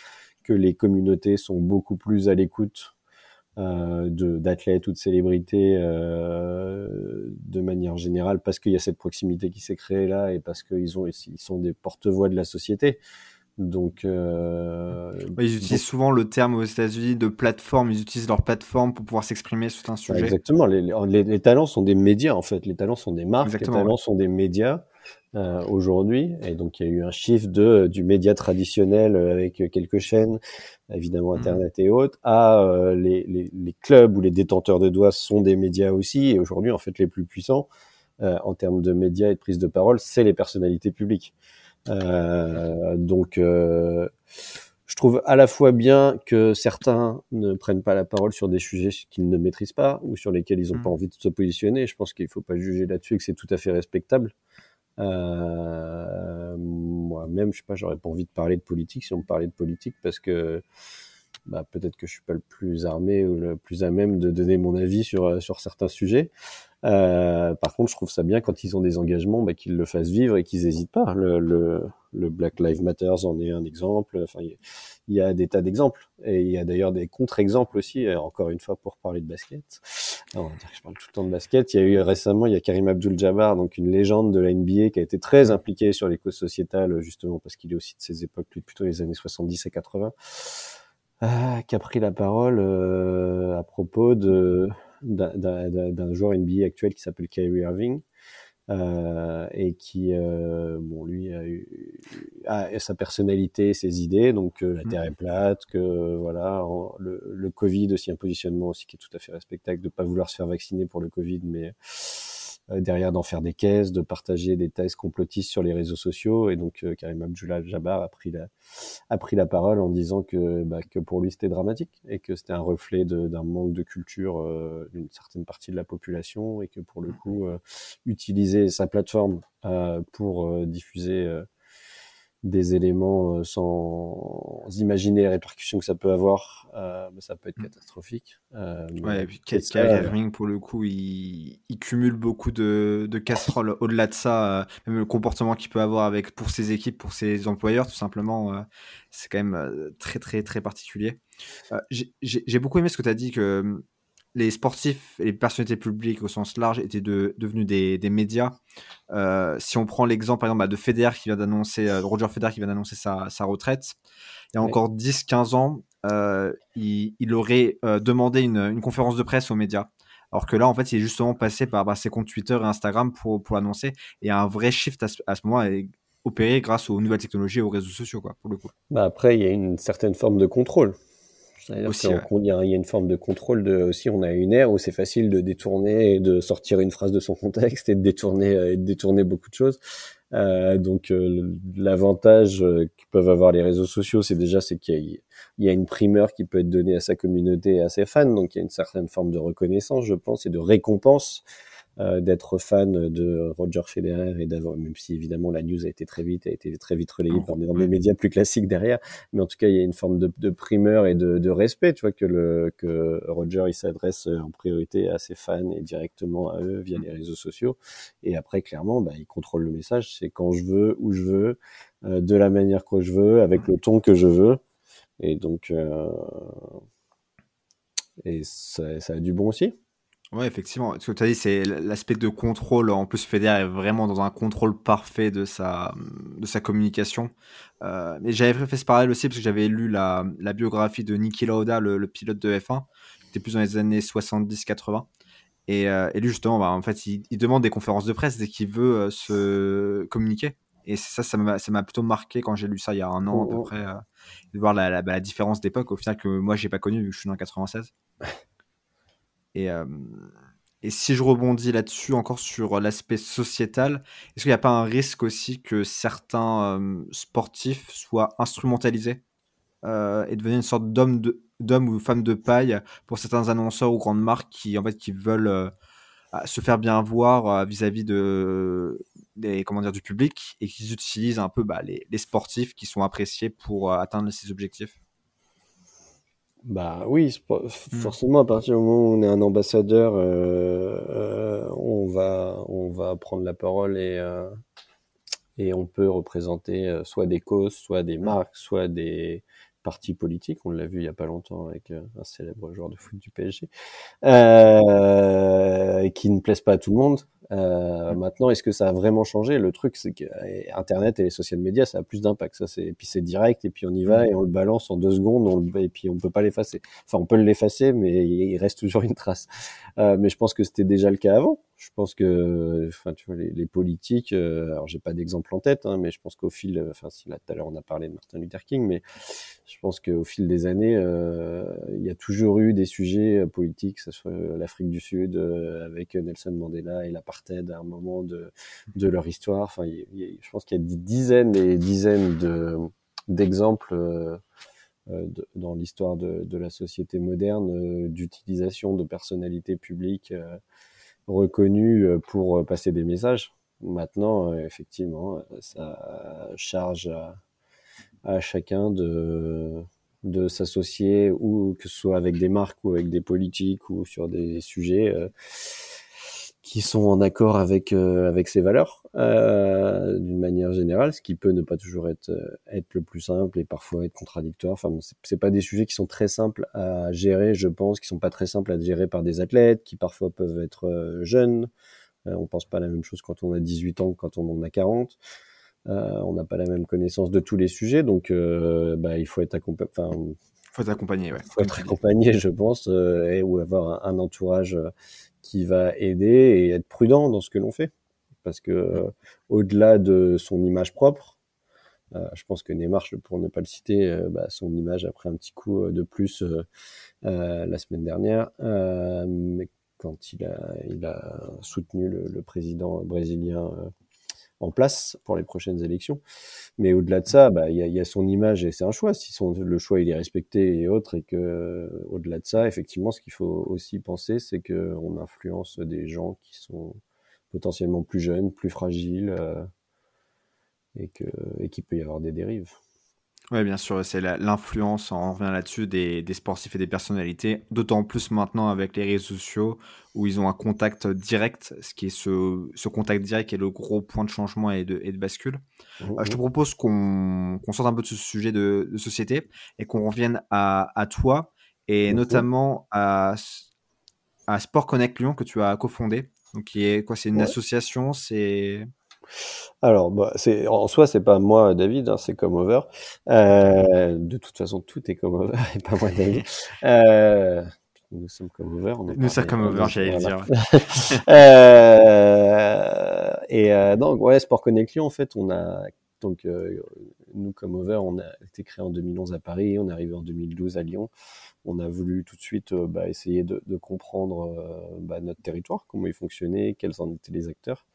que les communautés sont beaucoup plus à l'écoute euh, d'athlètes ou de célébrités euh, de manière générale parce qu'il y a cette proximité qui s'est créée là et parce qu'ils ont ils sont des porte-voix de la société. Donc, euh, ils utilisent souvent le terme aux États-Unis de plateforme. Ils utilisent leur plateforme pour pouvoir s'exprimer sur un sujet. Exactement. Les, les, les, talents sont des médias en fait. Les talents sont des marques. les talents sont des médias euh, aujourd'hui. Et donc, il y a eu un chiffre de du média traditionnel euh, avec quelques chaînes, évidemment mmh. Internet et autres, à euh, les, les, les, clubs où les détenteurs de doigts sont des médias aussi. Et aujourd'hui, en fait, les plus puissants euh, en termes de médias et de prise de parole, c'est les personnalités publiques. donc, je trouve à la fois bien que certains ne prennent pas la parole sur des sujets qu'ils ne maîtrisent pas ou sur lesquels ils n'ont mmh. pas envie de se positionner. Je pense qu'il ne faut pas juger là-dessus et que c'est tout à fait respectable. Euh, Moi-même, je sais pas, j'aurais pas envie de parler de politique si on me parlait de politique parce que bah, peut-être que je suis pas le plus armé ou le plus à même de donner mon avis sur sur certains sujets. Euh, par contre, je trouve ça bien quand ils ont des engagements, bah, qu'ils le fassent vivre et qu'ils hésitent pas. Le, le, le, Black Lives Matter en est un exemple. Enfin, il y, a des tas d'exemples et il y a d'ailleurs des contre-exemples aussi. Encore une fois, pour parler de basket, on va dire que je parle tout le temps de basket. Il y a eu récemment, il y a Karim Abdul-Jabbar, donc une légende de la NBA qui a été très impliqué sur les causes sociétales, justement parce qu'il est aussi de ces époques, plutôt les années 70 et 80, euh, qui a pris la parole euh, à propos de d'un joueur NBA actuel qui s'appelle Kyrie Irving. Euh, et qui, euh, bon, lui a, eu, a sa personnalité, ses idées, donc euh, la Terre est mmh. plate, que voilà, le, le, Covid aussi un positionnement aussi qui est tout à fait respectable, de pas vouloir se faire vacciner pour le Covid, mais derrière d'en faire des caisses, de partager des thèses complotistes sur les réseaux sociaux. Et donc euh, Karim Abdullah Jabbar a pris la, a pris la parole en disant que, bah, que pour lui c'était dramatique et que c'était un reflet d'un manque de culture euh, d'une certaine partie de la population et que pour le mmh. coup, utiliser sa plateforme pour diffuser des éléments euh, sans imaginer les répercussions que ça peut avoir, euh, ça peut être mmh. catastrophique. Euh, ouais, et puis Kyrie pour le coup, il, il cumule beaucoup de, de casseroles. Au-delà de ça, même le comportement qu'il peut avoir avec pour ses équipes, pour ses employeurs, tout simplement, c'est quand même très très très particulier. J'ai beaucoup aimé ce que tu as dit que les sportifs et les personnalités publiques au sens large étaient de, devenus des, des médias. Euh, si on prend l'exemple par exemple bah, de Federer qui vient d'annoncer, euh, Roger Federer qui vient d'annoncer sa, sa, retraite, il y a encore 10-15 ans, euh, il, il, aurait demandé une, une, conférence de presse aux médias. Alors que là, en fait, il est justement passé par, par ses comptes Twitter et Instagram pour, pour l'annoncer. Et un vrai shift à ce, à ce moment est opéré grâce aux nouvelles technologies et aux réseaux sociaux, quoi, pour le coup. Bah après, il y a une certaine forme de contrôle. Aussi, il, y a, une forme de contrôle de aussi. On a une ère où c'est facile de détourner et de sortir une phrase de son contexte et de détourner euh, et de détourner beaucoup de choses. Euh, donc euh, l'avantage euh, que peuvent avoir les réseaux sociaux, c'est déjà c'est qu'il y, y, a une primeur qui peut être donnée à sa communauté et à ses fans. Donc il y a une certaine forme de reconnaissance, je pense, et de récompense d'être fan de Roger Federer et d'avoir, même si évidemment la news a été très vite, a été très vite relayée par des, médias plus classiques derrière, mais en tout cas il y a une forme de, de primeur et de, de, respect, tu vois, que le que Roger il s'adresse en priorité à ses fans et directement à eux via les réseaux sociaux, et après clairement bah, il contrôle le message, c'est quand je veux, où je veux, euh, de la manière que je veux, avec le ton que je veux, et donc euh, et ça, ça a du bon aussi. Ouais, effectivement. Ce que tu as dit, c'est l'aspect de contrôle. En plus, Federer est vraiment dans un contrôle parfait de sa, de sa communication. Euh, j'avais fait ce parallèle aussi parce que j'avais lu la, la, biographie de Niki Lauda, le, pilote de F1, qui était plus dans les années 70-80. Et, euh, et, lui, justement, bah, en fait, il, il, demande des conférences de presse dès qu'il veut euh, se communiquer. Et ça, ça m'a plutôt marqué quand j'ai lu ça il y a un an à peu oh, près, euh, de voir la, la, bah, la différence d'époque au final que moi, j'ai pas connu vu que je suis né en 96. Et, euh, et si je rebondis là-dessus encore sur l'aspect sociétal, est-ce qu'il n'y a pas un risque aussi que certains euh, sportifs soient instrumentalisés euh, et devenir une sorte d'homme de, ou femme de paille pour certains annonceurs ou grandes marques qui en fait qui veulent se faire bien voir vis-à-vis de comment du public et qu'ils utilisent un peu bah, les, sportifs qui sont appréciés pour atteindre ces objectifs? Bah oui, hmm. forcément à partir du moment où on est un ambassadeur, euh, euh, on va on va prendre la parole et euh, et on peut représenter soit des causes, soit des marques, soit des partis politiques. On l'a vu il y a pas longtemps avec un célèbre joueur de foot du PSG, qui ne plaisent pas à tout le monde. Euh, maintenant, est-ce que ça a vraiment changé? Le truc, c'est que euh, Internet et les social media, ça a plus d'impact. Ça, c'est, et puis c'est direct, et puis on y va, et on le balance en deux secondes, on et puis on peut pas l'effacer. Enfin, on peut l'effacer, mais il reste toujours une trace. Euh, mais je pense que c'était déjà le cas avant je pense que, enfin, tu vois, les, les politiques, euh, alors j'ai pas d'exemple en tête, hein, mais je pense qu'au fil, enfin, si là tout à l'heure on a parlé de Martin Luther King, mais je pense qu'au fil des années, euh, il y a toujours eu des sujets euh, politiques, que ce soit l'Afrique du Sud euh, avec Nelson Mandela et l'apartheid à un moment de, de leur histoire. Enfin, je pense qu'il y a des dizaines et des dizaines de d'exemples. Euh, dans l'histoire de, de, la société moderne, d'utilisation de personnalités publiques reconnu euh, pour euh, passer des messages. Maintenant, euh, effectivement, ça charge à, chacun de, de s'associer ou que ce soit avec des marques ou avec des politiques ou sur des sujets qui sont en accord avec euh, avec ses valeurs euh, d'une manière générale, ce qui peut ne pas toujours être euh, être le plus simple et parfois être contradictoire. Enfin, bon, c'est pas des sujets qui sont très simples à gérer, je pense, qui sont pas très simples à gérer par des athlètes, qui parfois peuvent être euh, jeunes. on pense pas la même chose quand on a 18 ans que quand on en a 40. on n'a pas la même connaissance de tous les sujets, donc bah, il faut être accompagné. Enfin, faut être accompagné, ouais. Faut être accompagné, je pense, et, ou avoir un, un entourage qui va aider et être prudent dans ce que l'on fait. Parce que euh, au-delà de son image propre, euh, je pense que Neymar, pour ne pas le citer, euh, bah, son image a pris un petit coup de plus la semaine dernière, mais quand il a, il a soutenu le, le président brésilien en place pour les prochaines élections. Mais au-delà de ça, bah, il y, a, y, a, son image et c'est un choix. Si son, le choix il est respecté et autre, et que au-delà de ça, effectivement, ce qu'il faut aussi penser, c'est que on influence des gens qui sont potentiellement plus jeunes, plus fragiles, euh, et que et qu'il peut y avoir des dérives. Oui, bien sûr, c'est l'influence, on revient là-dessus, des, des, sportifs et des personnalités, d'autant plus maintenant avec les réseaux sociaux où ils ont un contact direct, ce qui est ce, ce contact direct qui est le gros point de changement et de, et de bascule. Mmh, euh, je te mmh. propose qu'on qu sorte un peu de ce sujet de, de société et qu'on revienne à, à, toi et mmh, notamment à, à Sport Connect Lyon que tu as cofondé. Donc, qui est quoi C'est une ouais. association C'est alors, bah, c'est en soi, c'est pas moi, David, hein, c'est comme over. Euh, de toute façon, tout est comme over et pas moi, David. Euh, nous sommes comme over. On nous sommes comme over, j'allais dire. euh, et donc, ouais, Sport Connexion, en fait, on a donc euh, nous comme over, on a été créé en 2011 à Paris, on est arrivé en 2012 à Lyon on a voulu tout de suite euh, bah, essayer de, de comprendre euh, bah, notre territoire, comment il fonctionnait, quels en étaient les acteurs.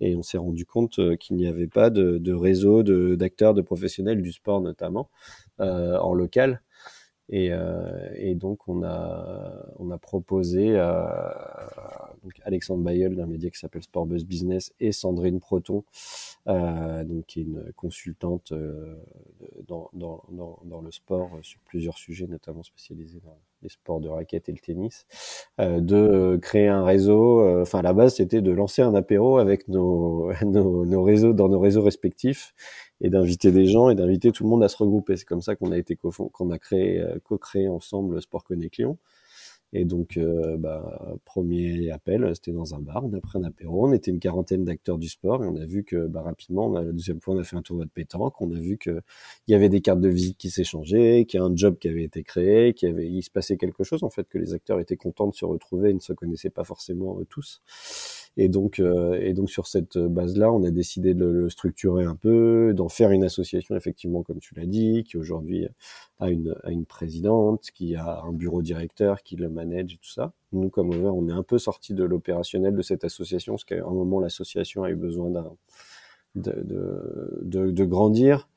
Et on s'est rendu compte euh, qu'il n'y avait pas de, de réseau d'acteurs, de, de, professionnels du sport notamment en local. Et, euh, et, donc on a on a proposé à donc Alexandre Bayeul d'un média qui s'appelle Sport Buzz Business et Sandrine Proton, euh, donc qui est une consultante euh, dans, dans, dans, dans, le sport sur plusieurs sujets, notamment spécialisés dans sports de raquette et le tennis, euh, de créer un réseau. Euh, enfin, à la base, c'était de lancer un apéro avec nos, nos, nos réseaux dans nos réseaux respectifs et d'inviter des gens et d'inviter tout le monde à se regrouper. C'est comme ça qu'on a été qu'on a créé euh, co-créé ensemble Sport Connect Lyon. Et donc, euh, bah, premier appel, c'était dans un bar. On a un apéro. On était une quarantaine d'acteurs du sport et on a vu que bah, rapidement, on la deuxième fois, on a fait un tournoi de pétanque. On a vu que il y avait des cartes de visite qui s'échangeaient, qu'il y a un job qui avait été créé, qu'il avait, se passait quelque chose en fait, que les acteurs étaient contents de se retrouver et ne se connaissaient pas forcément euh, tous. Et donc, euh, et donc sur cette base-là, on a décidé de le, structurer un peu, d'en faire une association, effectivement, comme tu l'as dit, qui aujourd'hui a une, a une présidente, qui a un bureau directeur, qui le manage et tout ça. Nous, comme Over, on est un peu sorti de l'opérationnel de cette association, parce qu'à un moment, l'association a eu besoin d'un de, de, de, grandir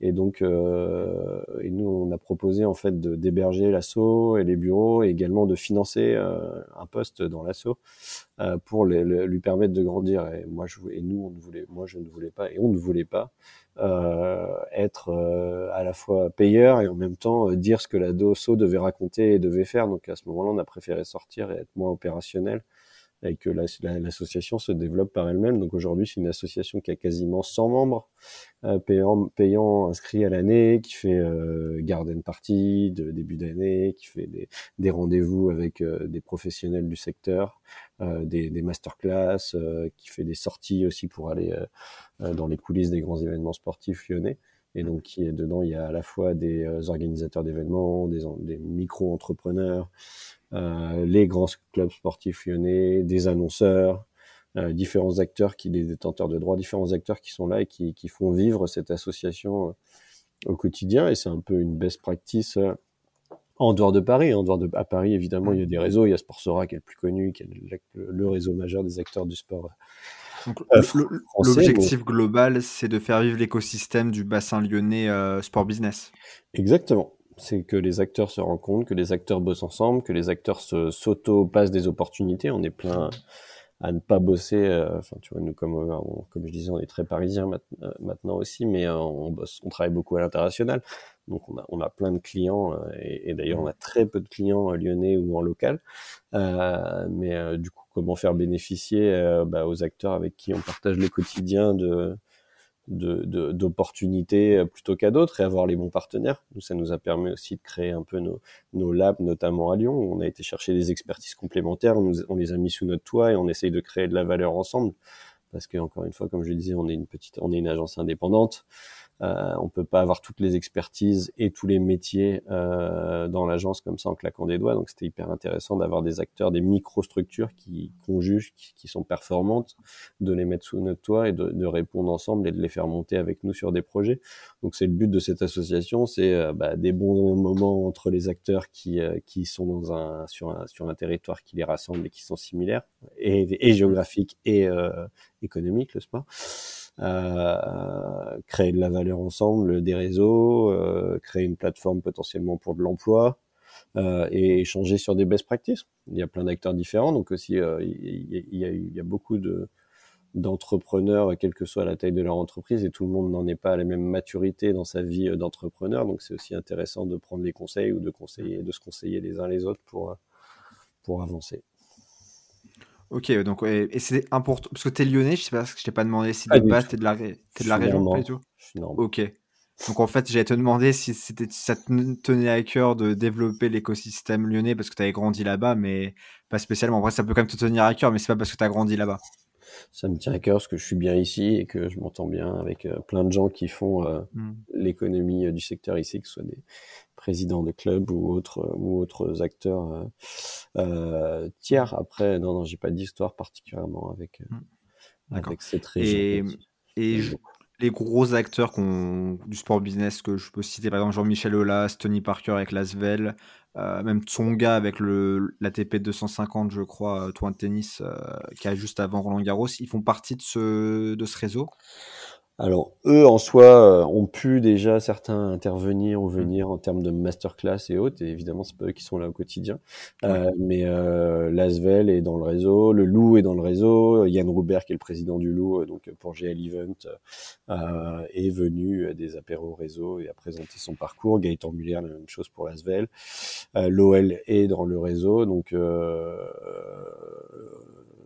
Et donc, euh, et nous, on a proposé en fait d'héberger l'assaut et les bureaux, et également de financer euh, un poste dans l'assaut euh, pour les- le- lui permettre de grandir. Et moi, je et nous, on ne voulait, moi, je ne voulais pas, et on ne voulait pas euh, être euh, à la fois payeur et en même temps euh, dire ce que la DOSO devait raconter et devait faire. Donc à ce moment-là, on a préféré sortir et être moins opérationnel et que la- la- l'association se développe par elle-même. Donc aujourd'hui, c'est une association qui a quasiment 100 membres euh, payants, payants inscrits à l'année, qui fait euh, garden party de début d'année, qui fait des, des rendez-vous avec euh, des professionnels du secteur, euh, des, des masterclass, euh, qui fait des sorties aussi pour aller euh, dans les coulisses des grands événements sportifs lyonnais. Et donc, qui est dedans, il y a à la fois des organisateurs d'événements, des, des micro-entrepreneurs, les grands clubs sportifs lyonnais, des annonceurs, euh, différents acteurs qui, des détenteurs de droits, différents acteurs qui sont là et qui, qui font vivre cette association euh, au quotidien. Et c'est un peu une best practice euh, en dehors de Paris. En dehors de à Paris, évidemment, il y a des réseaux. Il y a Sportsora qui est le plus connu, qui est le, le réseau majeur des acteurs du sport. Euh, L'objectif global, c'est de faire vivre l'écosystème du bassin lyonnais euh, sport business. Exactement. C'est que les acteurs se rencontrent, que les acteurs bossent ensemble, que les acteurs se s'auto-passent des opportunités. On est plein à ne pas bosser. euh, Enfin, tu vois, nous, comme, euh, on- comme je disais, on est très parisiens euh, maintenant aussi, mais on bosse, on travaille beaucoup à l'international. Donc, on a, on a plein de clients, et, et d'ailleurs, on a très peu de clients lyonnais ou en local. Euh, mais euh, du coup, comment faire bénéficier euh, bah, aux acteurs avec qui on partage le quotidien de de- de- d'opportunités euh, plutôt qu'à d'autres et avoir les bons partenaires. Nous, ça nous a permis aussi de créer un peu nos, nos labs, notamment à Lyon. On a été chercher des expertises complémentaires, on, nous- on les a mis sous notre toit et on essaye de créer de la valeur ensemble. Parce que encore une fois, comme je le disais, on est une petite, on est une agence indépendante. Euh, on peut pas avoir toutes les expertises et tous les métiers euh, dans l'agence comme ça en claquant des doigts. Donc c'était hyper intéressant d'avoir des acteurs, des microstructures qui qu'on juge, qui, sont performantes, de les mettre sous notre toit et de, de répondre ensemble et de les faire monter avec nous sur des projets. Donc c'est le but de cette association, c'est euh, bah, des bons moments entre les acteurs qui euh, qui sont dans un sur un sur un territoire qui les rassemble et qui sont similaires et, et géographiques et euh, économiques le sport. Euh, créer de la valeur ensemble, des réseaux, euh, créer une plateforme potentiellement pour de l'emploi euh, et échanger sur des best practices. Il y a plein d'acteurs différents, donc aussi euh, il, y a, y a, beaucoup de d'entrepreneurs, quelle que soit la taille de leur entreprise, et tout le monde n'en est pas à la même maturité dans sa vie d'entrepreneur. Donc c'est aussi intéressant de prendre des conseils ou de conseiller, de se conseiller les uns les autres pour pour avancer. Ok, donc et, et c'est important parce que t'es lyonnais, je sais pas, je t'ai pas demandé si de base t'es de la, t'es de la région pas du tout? Ok. Donc en fait, j'allais te demander si c'était ça te tenait à cœur de développer l'écosystème lyonnais parce que tu avais grandi là-bas, mais pas spécialement. En vrai, ça peut quand même te tenir à cœur, mais c'est pas parce que tu as grandi là-bas. Ça me tient à cœur parce que je suis bien ici et que je m'entends bien avec euh, plein de gens qui font euh, mm. l'économie euh, du secteur ici, que ce soit des présidents de clubs ou autres ou autres acteurs euh, tiers. Après, non, non, j'ai pas d'histoire particulièrement avec mm. avec cette région. Et, et je, les gros acteurs du sport business que je peux citer, par exemple Jean-Michel Aulas, Tony Parker avec Lasvel, euh, même Tsonga avec l'ATP 250, je crois, tournoi de tennis euh, qui a juste avant Roland Garros, ils font partie de ce réseau. Alors, eux, en soi, ont pu déjà certains intervenir ou venir en termes de masterclass et autres. Et évidemment, c'est pas eux qui sont là au quotidien. Ouais. Euh, mais euh, Lasvel est dans le réseau, le Loup est dans le réseau, Yann Roubert, qui est le président du Loup, donc pour GL Event, euh, est venu à des apéros réseau et a présenté son parcours. Gaëtan Muller, la même chose pour Lasvel. Euh, L'OL est dans le réseau, donc euh,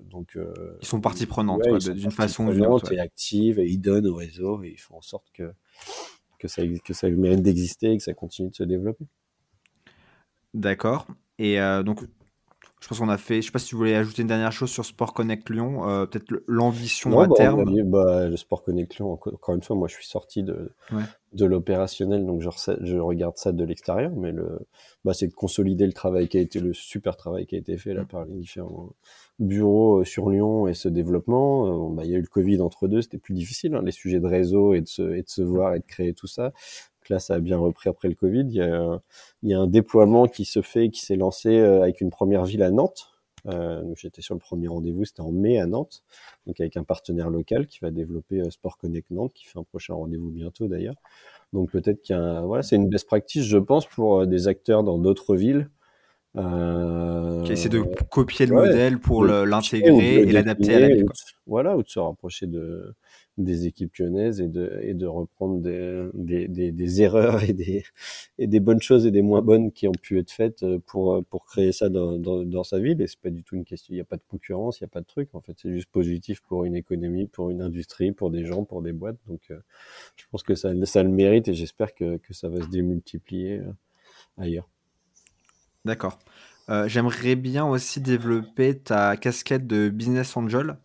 donc, euh, ils sont partie prenante ouais, d'une façon ou d'une autre. Et active, et ils donnent au réseau et ils font en sorte que, que, ça, que ça mérite d'exister et que ça continue de se développer. D'accord. Et euh, donc, je pense qu'on a fait. Je sais pas si tu voulais ajouter une dernière chose sur Sport Connect Lyon, euh, peut-être l'ambition à bah, terme. Dit, bah, le Sport Connect Lyon, encore, une fois, moi je suis sorti de, ouais. de l'opérationnel, donc je, je, regarde ça de l'extérieur, mais le, bah, c'est de consolider le travail qui a été, le super travail qui a été fait là par les différents bureaux sur Lyon et ce développement. Bah, il y a eu le Covid entre deux, c'était plus difficile, hein, les sujets de réseau et de, se, et de se voir et de créer tout ça. Là, ça a bien repris après le Covid. Il y a un, déploiement qui se fait, qui s'est lancé avec une première ville à Nantes. Euh, J'étais sur le premier rendez-vous, c'était en mai à Nantes, donc avec un partenaire local qui va développer euh, Sport Connect Nantes, qui fait un prochain rendez-vous bientôt d'ailleurs, Donc peut-être qu'il voilà, c'est une best practice, je pense, pour des acteurs dans d'autres villes. Euh, qui essaie de copier le modèle pour l'intégrer et l'adapter à la ville. Voilà, ou de se rapprocher de, des équipes lyonnaises et de, et de reprendre des, des, des, des, erreurs et des, et des bonnes choses et des moins bonnes qui ont pu être faites euh, pour, euh, pour créer ça dans, dans, dans sa ville. Et c'est pas du tout une question, il n'y a pas de concurrence, il n'y a pas de truc. En fait, c'est juste positif pour une économie, pour une industrie, pour des gens, pour des boîtes. Donc, euh, je pense que ça, ça le mérite et j'espère que, que ça va se démultiplier ailleurs. D'accord. Euh, J'aimerais bien aussi développer ta casquette de business angel.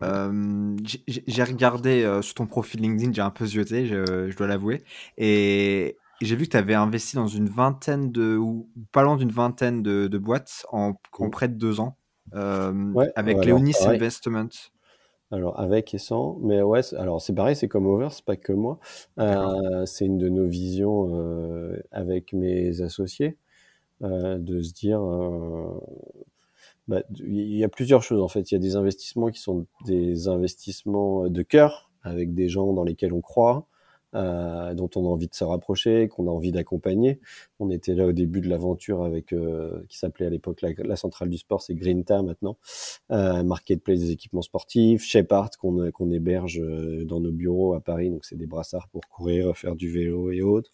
Euh, j'ai regardé euh, sur ton profil LinkedIn, j'ai un peu zioté, je, je dois l'avouer. Et j'ai vu que tu avais investi dans une vingtaine de, ou pas loin d'une vingtaine de, de boîtes en, en, près de deux ans, euh, avec Leonis Investment. Alors avec et sans, mais ouais, alors c'est pareil, c'est comme Over, c'est pas que moi. Euh, c'est une de nos visions euh, avec mes associés, de se dire bah, il y a plusieurs choses en fait. Il y a des investissements qui sont des investissements de cœur avec des gens dans lesquels on croit, euh, dont on a envie de se rapprocher, qu'on a envie d'accompagner. On était là au début de l'aventure avec euh, qui s'appelait à l'époque la, centrale du sport, c'est Grinta maintenant, euh, marketplace des équipements sportifs, Shepard qu'on qu'on héberge euh, dans nos bureaux à Paris, donc c'est des brassards pour courir, faire du vélo et autres.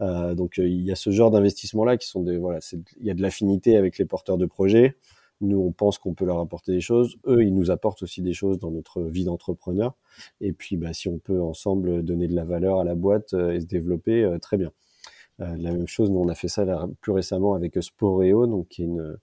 Euh, donc il y a ce genre d'investissement là qui sont des voilà, il y a de l'affinité avec les porteurs de projets. Nous, on pense qu'on peut leur apporter des choses. Eux, ils nous apportent aussi des choses dans notre vie d'entrepreneur. Et puis, bah, si on peut ensemble donner de la valeur à la boîte euh, et se développer, euh, très bien. Euh, la même chose, nous, on a fait ça plus récemment avec Sporeo, donc qui est une,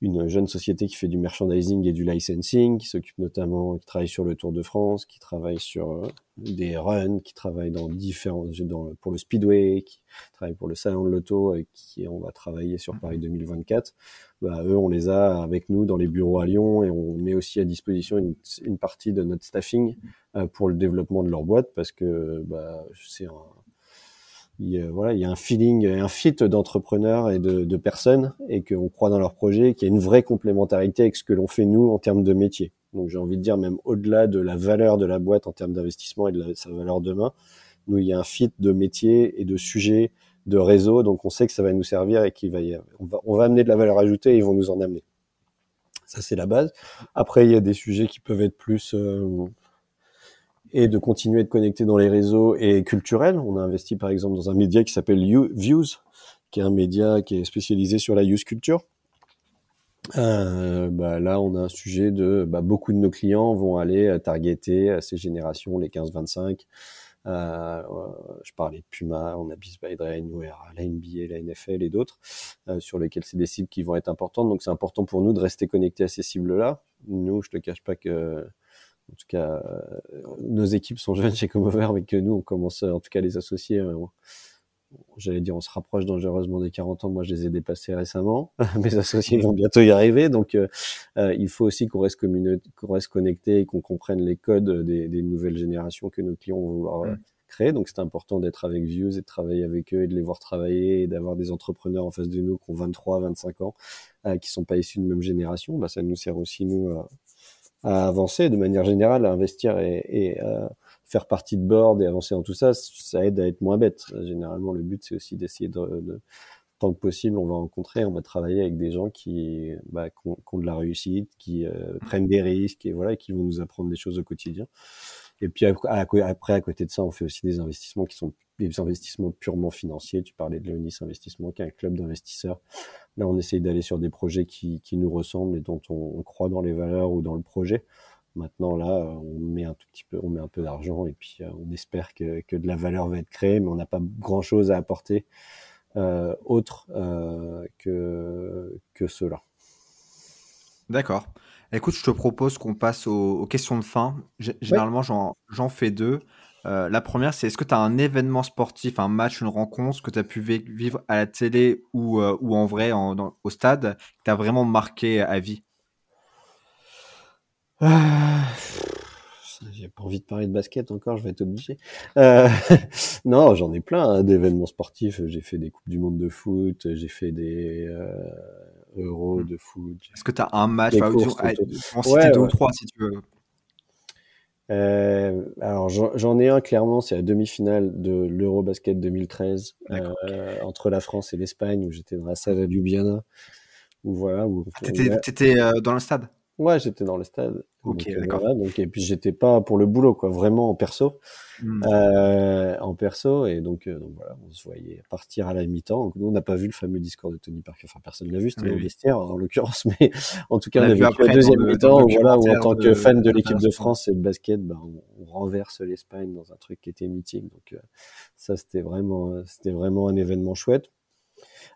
une jeune société qui fait du merchandising et du licensing, qui s'occupe notamment, qui travaille sur le Tour de France, qui travaille sur euh, des runs, qui travaille dans différents, dans, pour le Speedway, qui travaille pour le Salon de l'Auto, et qui on va travailler sur Paris 2024. Bah, eux, on les a avec nous dans les bureaux à Lyon et on met aussi à disposition une, une partie de notre staffing euh, pour le développement de leur boîte parce que bah, c'est un, il, voilà, il y a un feeling, un fit d'entrepreneurs et de, de, personnes et qu'on croit dans leur projet, qu'il y a une vraie complémentarité avec ce que l'on fait nous en termes de métier. Donc j'ai envie de dire même au-delà de la valeur de la boîte en termes d'investissement et de sa valeur demain, nous il y a un fit de métier et de sujet, de réseau, donc on sait que ça va nous servir et qu'il va, y on va, on va amener de la valeur ajoutée et ils vont nous en amener. Ça c'est la base. Après il y a des sujets qui peuvent être plus euh, et de continuer de connecter dans les réseaux et culturels. On a investi par exemple dans un média qui s'appelle Views, qui est un média qui est spécialisé sur la use culture. Euh, bah là, on a un sujet de bah, beaucoup de nos clients vont aller targeter ces générations, les 15-25. Euh, je parlais de Puma, on a Beast by Dre, la NBA, la NFL et d'autres, euh, sur lesquels c'est des cibles qui vont être importantes. Donc c'est important pour nous de rester connectés à ces cibles-là. Nous, je te cache pas que en tout cas, euh, nos équipes sont jeunes chez Comover, mais que nous, on commence, en tout cas, les associés, euh, j'allais dire, on se rapproche dangereusement des 40 ans. Moi, je les ai dépassés récemment. Mes associés vont bientôt y arriver. Donc, euh, il faut aussi qu'on reste, qu'on reste connecté et qu'on comprenne les codes des, des, nouvelles générations que nos clients vont vouloir créer. Donc, c'est important d'être avec Views et de travailler avec eux et de les voir travailler et d'avoir des entrepreneurs en face de nous qui ont 23, 25 ans, qui sont pas issus de même génération. Bah, ça nous sert aussi, nous, à avancer de manière générale, à investir et, et à faire partie de board et avancer dans tout ça, ça aide à être moins bête. Généralement, le but, c'est aussi d'essayer de, de, tant que possible, on va rencontrer, on va travailler avec des gens qui, bah, qui, ont, de la réussite, qui euh, prennent des risques et voilà, qui vont nous apprendre des choses au quotidien. Et puis après, à côté de ça, on fait aussi des investissements qui sont des investissements purement financiers. Tu parlais de Leonis Investissement, qui est un club d'investisseurs. Là, on essaye d'aller sur des projets qui, qui, nous ressemblent et dont on, croit dans les valeurs ou dans le projet. Maintenant, là, on met un tout petit peu, on met un peu d'argent et puis euh, on espère que, que, de la valeur va être créée, mais on n'a pas grand chose à apporter euh, autre euh, que, que cela. D'accord. Écoute, je te propose qu'on passe aux, questions de fin. généralement, j'en fais deux. Euh, la première, c'est est-ce que tu as un événement sportif, un match, une rencontre que tu as pu vivre à la télé ou, euh, ou en vrai au stade qui t'a vraiment marqué à vie? Ah, J'ai pas envie de parler de basket encore, je vais être obligé. Euh, non, j'en ai plein hein, d'événements sportifs. J'ai fait des Coupes du Monde de foot, j'ai fait des Euro, mmh. de foot. Est-ce que tu as un match, courses, ah, deux ou trois si tu veux Euh, alors j'en ai un clairement, c'est la demi-finale de l'Eurobasket 2013 euh, entre la France et l'Espagne où j'étais dans la salle à Ljubljana. Où voilà. Où, ah, t'étais, euh, dans le stade? Ouais, j'étais dans le stade. Ok, d'accord. donc, et puis j'étais pas pour le boulot, quoi, vraiment en perso, hmm. euh, en perso, et donc, euh, donc, voilà, on se voyait partir à la mi-temps. Nous, on n'a pas vu le fameux discours de Tony Parker. Enfin, personne l'a vu, c'était oui, vestiaire en l'occurrence, mais en tout cas, on, a vu la deuxième mi-temps, voilà, où en tant que fan de l'équipe de France et de basket, ben, on, on renverse l'Espagne dans un truc qui était mythique. Donc, euh, ça, c'était vraiment, c'était vraiment un événement chouette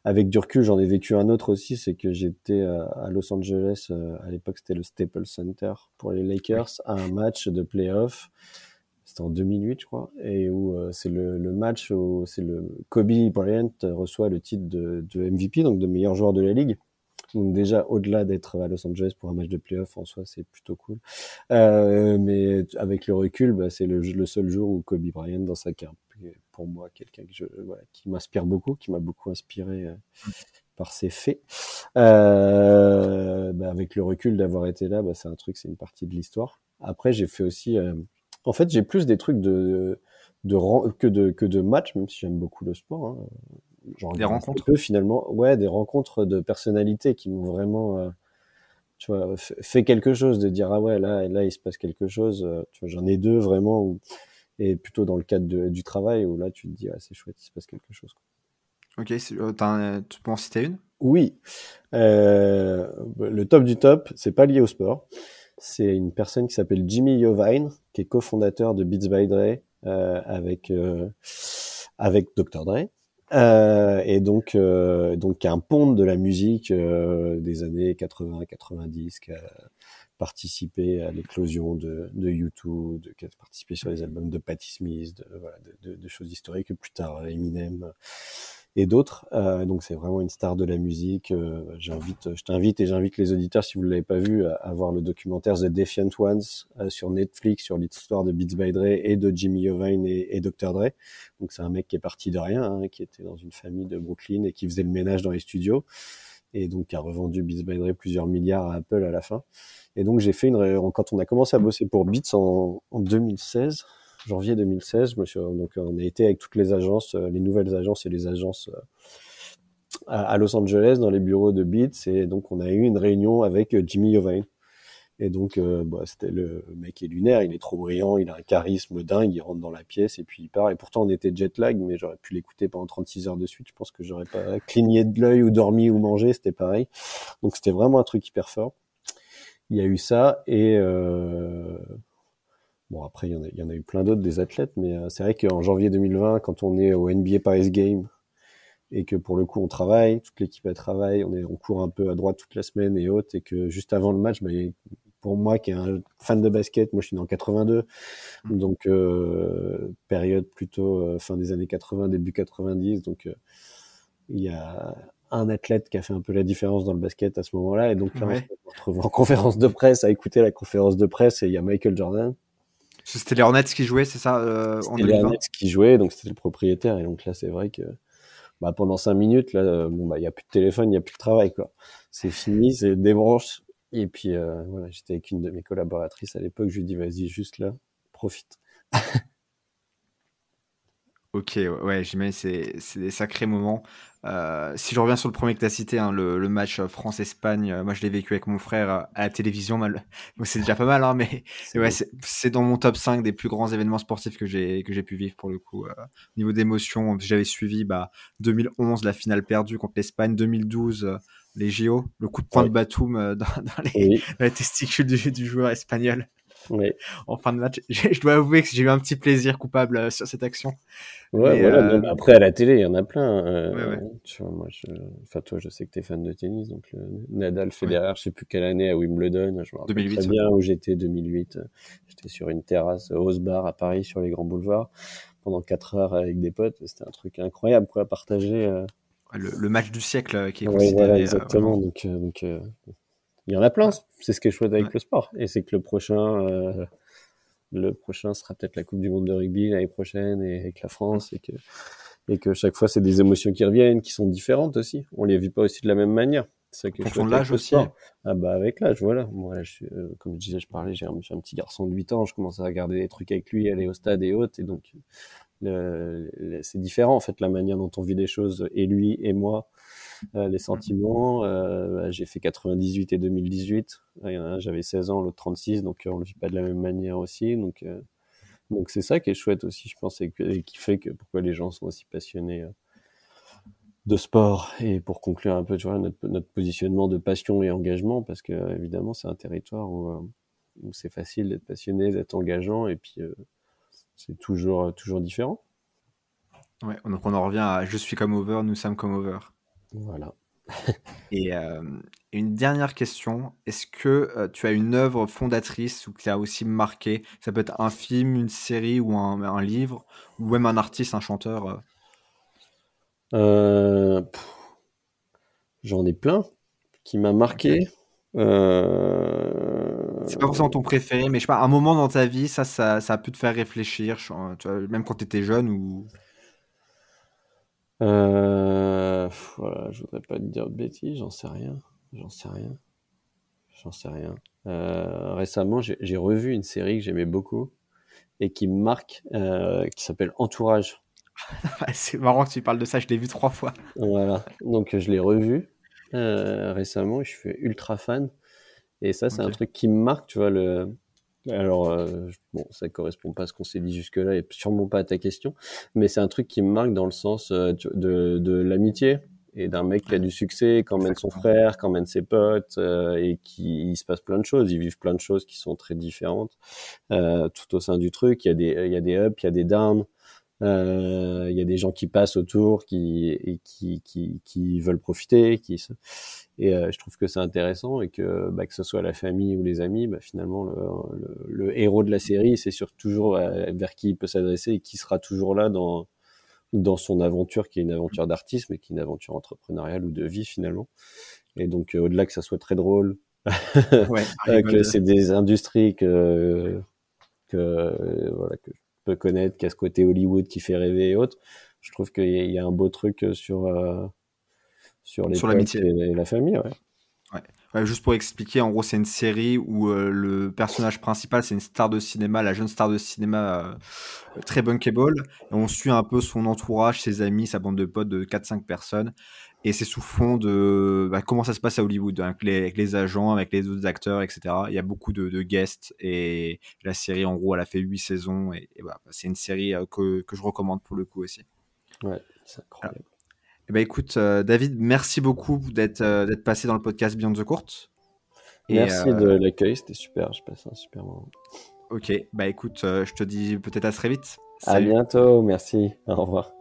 avec du recul, j'en ai vécu un autre aussi, c'est que j'étais euh, à Los Angeles, euh, à l'époque c'était le Staples Center pour les Lakers, à un match de playoff. C'était en 2008, je crois, et où euh, c'est le, le, match où c'est le Kobe Bryant reçoit le titre de, de, MVP, donc de meilleur joueur de la ligue. Donc déjà, au-delà d'être à Los Angeles pour un match de playoff, en soi, c'est plutôt cool. Euh, mais avec le recul, bah, c'est le, le, seul jour où Kobe Bryant, dans sa pour moi quelqu'un que je, voilà, qui m'inspire beaucoup, qui m'a beaucoup inspiré euh, par ses faits. Euh, bah, avec le recul d'avoir été là, bah, c'est un truc, c'est une partie de l'histoire. Après, j'ai fait aussi, euh, en fait, j'ai plus des trucs de, de, que de que de matchs, même si j'aime beaucoup le sport. Hein. Genre, des rencontres. Peu, finalement, ouais, des rencontres de personnalités qui m'ont vraiment euh, tu vois, fait quelque chose, de dire ah ouais là là il se passe quelque chose. Tu vois, j'en ai deux vraiment où et plutôt dans le cadre du travail où là tu te dis ah, c'est chouette, il se passe quelque chose. Ok, euh, tu peux en citer une? Oui, euh, le top du top, c'est pas lié au sport. C'est une personne qui s'appelle Jimmy Iovine, qui est cofondateur de Beats by Dre euh, avec euh, avec Dr Dre. Euh, et donc, euh, donc un pont de la musique des années 80-90, qui a participé à l'éclosion de, de U2, de, qui a participé sur les albums de Patti Smith, de, voilà, de, de choses historiques, plus tard Eminem et d'autres. Euh, donc c'est vraiment une star de la musique. Euh, j'invite, je t'invite et j'invite les auditeurs, si vous ne l'avez pas vu, à, voir le documentaire The Defiant Ones euh, sur Netflix sur l'histoire de Beats by Dre et de Jimmy Iovine et, et Dr Dre. Donc c'est un mec qui est parti de rien, hein, qui était dans une famille de Brooklyn et qui faisait le ménage dans les studios et donc a revendu Beats by Dre plusieurs milliards à Apple à la fin. Et donc j'ai fait une quand on a commencé à bosser pour Beats en, en 2016, janvier 2016, je donc on a été avec toutes les agences, euh, les nouvelles agences et les agences euh, à, Los Angeles dans les bureaux de Beats et donc on a eu une réunion avec euh, Jimmy Iovine. Et donc, bah, c'était le mec est lunaire, il est trop brillant, il a un charisme dingue, il rentre dans la pièce et puis il part. Et pourtant, on était jet lag, mais j'aurais pu l'écouter pendant 36 heures de suite. Je pense que j'aurais pas cligné de l'œil ou dormi ou mangé, c'était pareil. Donc, c'était vraiment un truc hyper fort il y a eu ça et euh, bon après il y, en a, eu plein d'autres des athlètes mais euh, c'est vrai qu'en janvier 2020 quand on est au NBA Paris Game et que pour le coup on travaille toute l'équipe travaille on est on court un peu à droite toute la semaine et autres et que juste avant le match bah, pour moi qui est un fan de basket moi je suis né en 82 mmh. donc euh, période plutôt euh, fin des années 80 début 90 donc euh, il y a un athlète qui a fait un peu la différence dans le basket à ce moment-là. Et donc là, on se retrouve en conférence de presse à écouter la conférence de presse et il y a Michael Jordan. C'était les Hornets qui jouaient, c'est ça euh, C'était les Hornets qui jouaient, donc c'était le propriétaire. Et donc là, c'est vrai que bah, pendant cinq minutes, là, bon, bah, il y a plus de téléphone, il y a plus de travail, quoi. C'est fini, c'est débranche. Et puis, euh, voilà, j'étais avec une de mes collaboratrices à l'époque, je lui dis, vas-y, juste là, profite. Ok, ouais, j'imagine c'est des sacrés moments. Euh, si je reviens sur le premier que tu as cité, hein, le, le, match France-Espagne, euh, moi je l'ai vécu avec mon frère à la télévision, mal... c'est déjà pas mal, hein, mais ouais, c'est dans mon top 5 des plus grands événements sportifs que j'ai que j'ai pu vivre pour le coup. Euh, au niveau d'émotion, j'avais suivi bah, 2011 la finale perdue contre l'Espagne, 2012 les JO, le coup de poing de Batum dans, dans, les, dans, les, testicules du, du joueur espagnol. Oui. en fin de match. Je dois avouer que j'ai eu un petit plaisir coupable euh, sur cette action. Ouais, voilà. Euh, après, à la télé, il y en a plein. Euh, Tu vois, moi, je... enfin, toi, je sais que tu es fan de tennis. Donc, le Nadal Federer, ouais. je sais plus quelle année à Wimbledon. Je me rappelle 2008, très bien où j'étais, 2008. J'étais sur une terrasse au bar à Paris, sur les grands boulevards, pendant 4 heures avec des potes. C'était un truc incroyable, quoi, à partager. Le, le, match du siècle qui est considéré. Voilà, exactement. donc, donc il y en a plein. C'est ce qui est chouette avec le sport. Et c'est que le prochain, euh, le prochain sera peut-être la Coupe du Monde de rugby l'année prochaine et avec la France et que, et que chaque fois c'est des émotions qui reviennent, qui sont différentes aussi. On les vit pas aussi de la même manière. C'est que fonction de l'âge aussi. Ah bah avec l'âge, voilà. Moi, là, je suis, euh, comme je disais, je parlais, j'ai un, un petit garçon de 8 ans, je commence à regarder des trucs avec lui, aller au stade et autres, et donc c'est différent en fait la manière dont on vit les choses, et lui et moi, euh, les sentiments. euh, bah, j'ai fait 98 et 2018, Il y en a un, j'avais 16 ans, l'autre 36, donc euh, on le vit pas de la même manière aussi, donc donc c'est ça qui est chouette aussi, je pense, et, et qui fait que pourquoi les gens sont aussi passionnés. de sport et pour conclure un peu tu vois notre, positionnement de passion et engagement parce que évidemment c'est un territoire où, où c'est facile d'être passionné d'être engageant et puis c'est toujours toujours différent Ouais, donc on en revient à je suis comme over, nous sommes comme over. voilà Et euh, une dernière question, est-ce que euh, tu as une œuvre fondatrice ou qui t'a aussi marqué? Ça peut être un film, une série ou un, un livre, ou même un artiste, un chanteur. euh. Euh, j'en ai plein qui m'a marqué Euh, C'est pas forcément ton préféré, mais je sais pas, un moment dans ta vie, ça, ça, ça a pu te faire réfléchir, je- tu vois, même quand tu étais jeune ou. Euh, voilà, je voudrais pas te dire de bêtises, j'en sais rien, j'en sais rien, j'en sais rien. Euh, récemment, j'ai revu une série que j'aimais beaucoup et qui me marque, euh, qui s'appelle Entourage. C'est marrant que tu parles de ça, je l'ai vu trois fois. Voilà, donc je l'ai revu récemment et je suis ultra fan. Et ça, c'est un truc qui me marque, tu vois. Le... Alors, euh, bon, ça correspond pas à ce qu'on s'est dit jusque-là et sûrement pas à ta question, mais c'est un truc qui me marque dans le sens euh, de, de l'amitié et d'un mec qui a du succès, qui emmène son frère, qui emmène ses potes euh, et qui il se passe plein de choses. Ils vivent plein de choses qui sont très différentes euh, tout au sein du truc. Il y a des, il y a des ups, il y a des downs. Euh, il y a des gens qui passent autour, qui et qui, qui, qui veulent profiter, qui se... et euh, je trouve que c'est intéressant et que bah, que ce soit la famille ou les amis, bah, finalement le, le, le héros de la série, c'est sur toujours euh, vers qui il peut s'adresser et qui sera toujours là dans dans son aventure, qui est une aventure d'artiste, mais qui est une aventure entrepreneuriale ou de vie finalement. Et donc au-delà que ça soit très drôle, Ouais, que c'est des industries que que voilà que je peux connaître, qui a ce côté Hollywood qui fait rêver et autres. Je trouve qu'il y, y a un beau truc sur euh, sur les Sur l'amitié. et, et la famille. Ouais. Ouais, juste pour expliquer, en gros, c'est une série où euh, le personnage principal, c'est une star de cinéma, la jeune star de cinéma euh, très bunkable. Et on suit un peu son entourage, ses amis, sa bande de potes de 4-5 personnes. Et c'est sous fond de bah, comment ça se passe à Hollywood, hein, avec les, avec les agents, avec les autres acteurs, etc. Il y a beaucoup de, de guests. Et la série, en gros, elle a fait 8 saisons. Et, et voilà, c'est une série euh, que, que je recommande pour le coup aussi. Ouais, c'est incroyable. Eh ben, écoute, euh, David, merci beaucoup d'être euh, d'être passé dans le podcast Beyond the Court. Et, Merci euh, de l'accueil, c'était super. Je passe un super moment. Ok, bah écoute, je te dis peut-être à très vite. À Salut. bientôt, merci. Au revoir.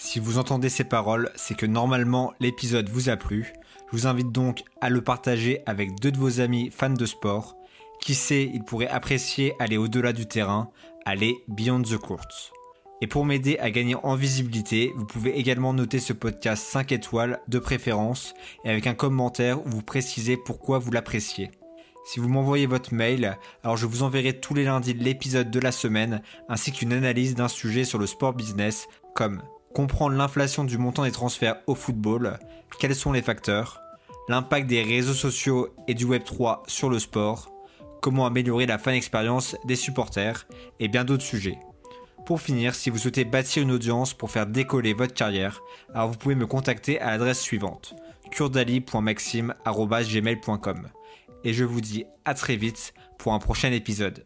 Si vous entendez ces paroles, c'est que normalement l'épisode vous a plu. Je vous invite donc à le partager avec deux de vos amis fans de sport. Qui sait, ils pourraient apprécier aller au-delà du terrain, aller beyond the court. Et pour m'aider à gagner en visibilité, vous pouvez également noter ce podcast 5 étoiles de préférence et avec un commentaire où vous précisez pourquoi vous l'appréciez. Si vous m'envoyez votre mail, alors je vous enverrai tous les lundis l'épisode de la semaine ainsi qu'une analyse d'un sujet sur le sport business comme comprendre l'inflation du montant des transferts au football, quels sont les facteurs, l'impact des réseaux sociaux et du Web3 sur le sport, comment améliorer la fan expérience des supporters et bien d'autres sujets. Pour finir, si vous souhaitez bâtir une audience pour faire décoller votre carrière, alors vous pouvez me contacter à l'adresse suivante kurdali.maxime@gmail.com. Et je vous dis à très vite pour un prochain épisode.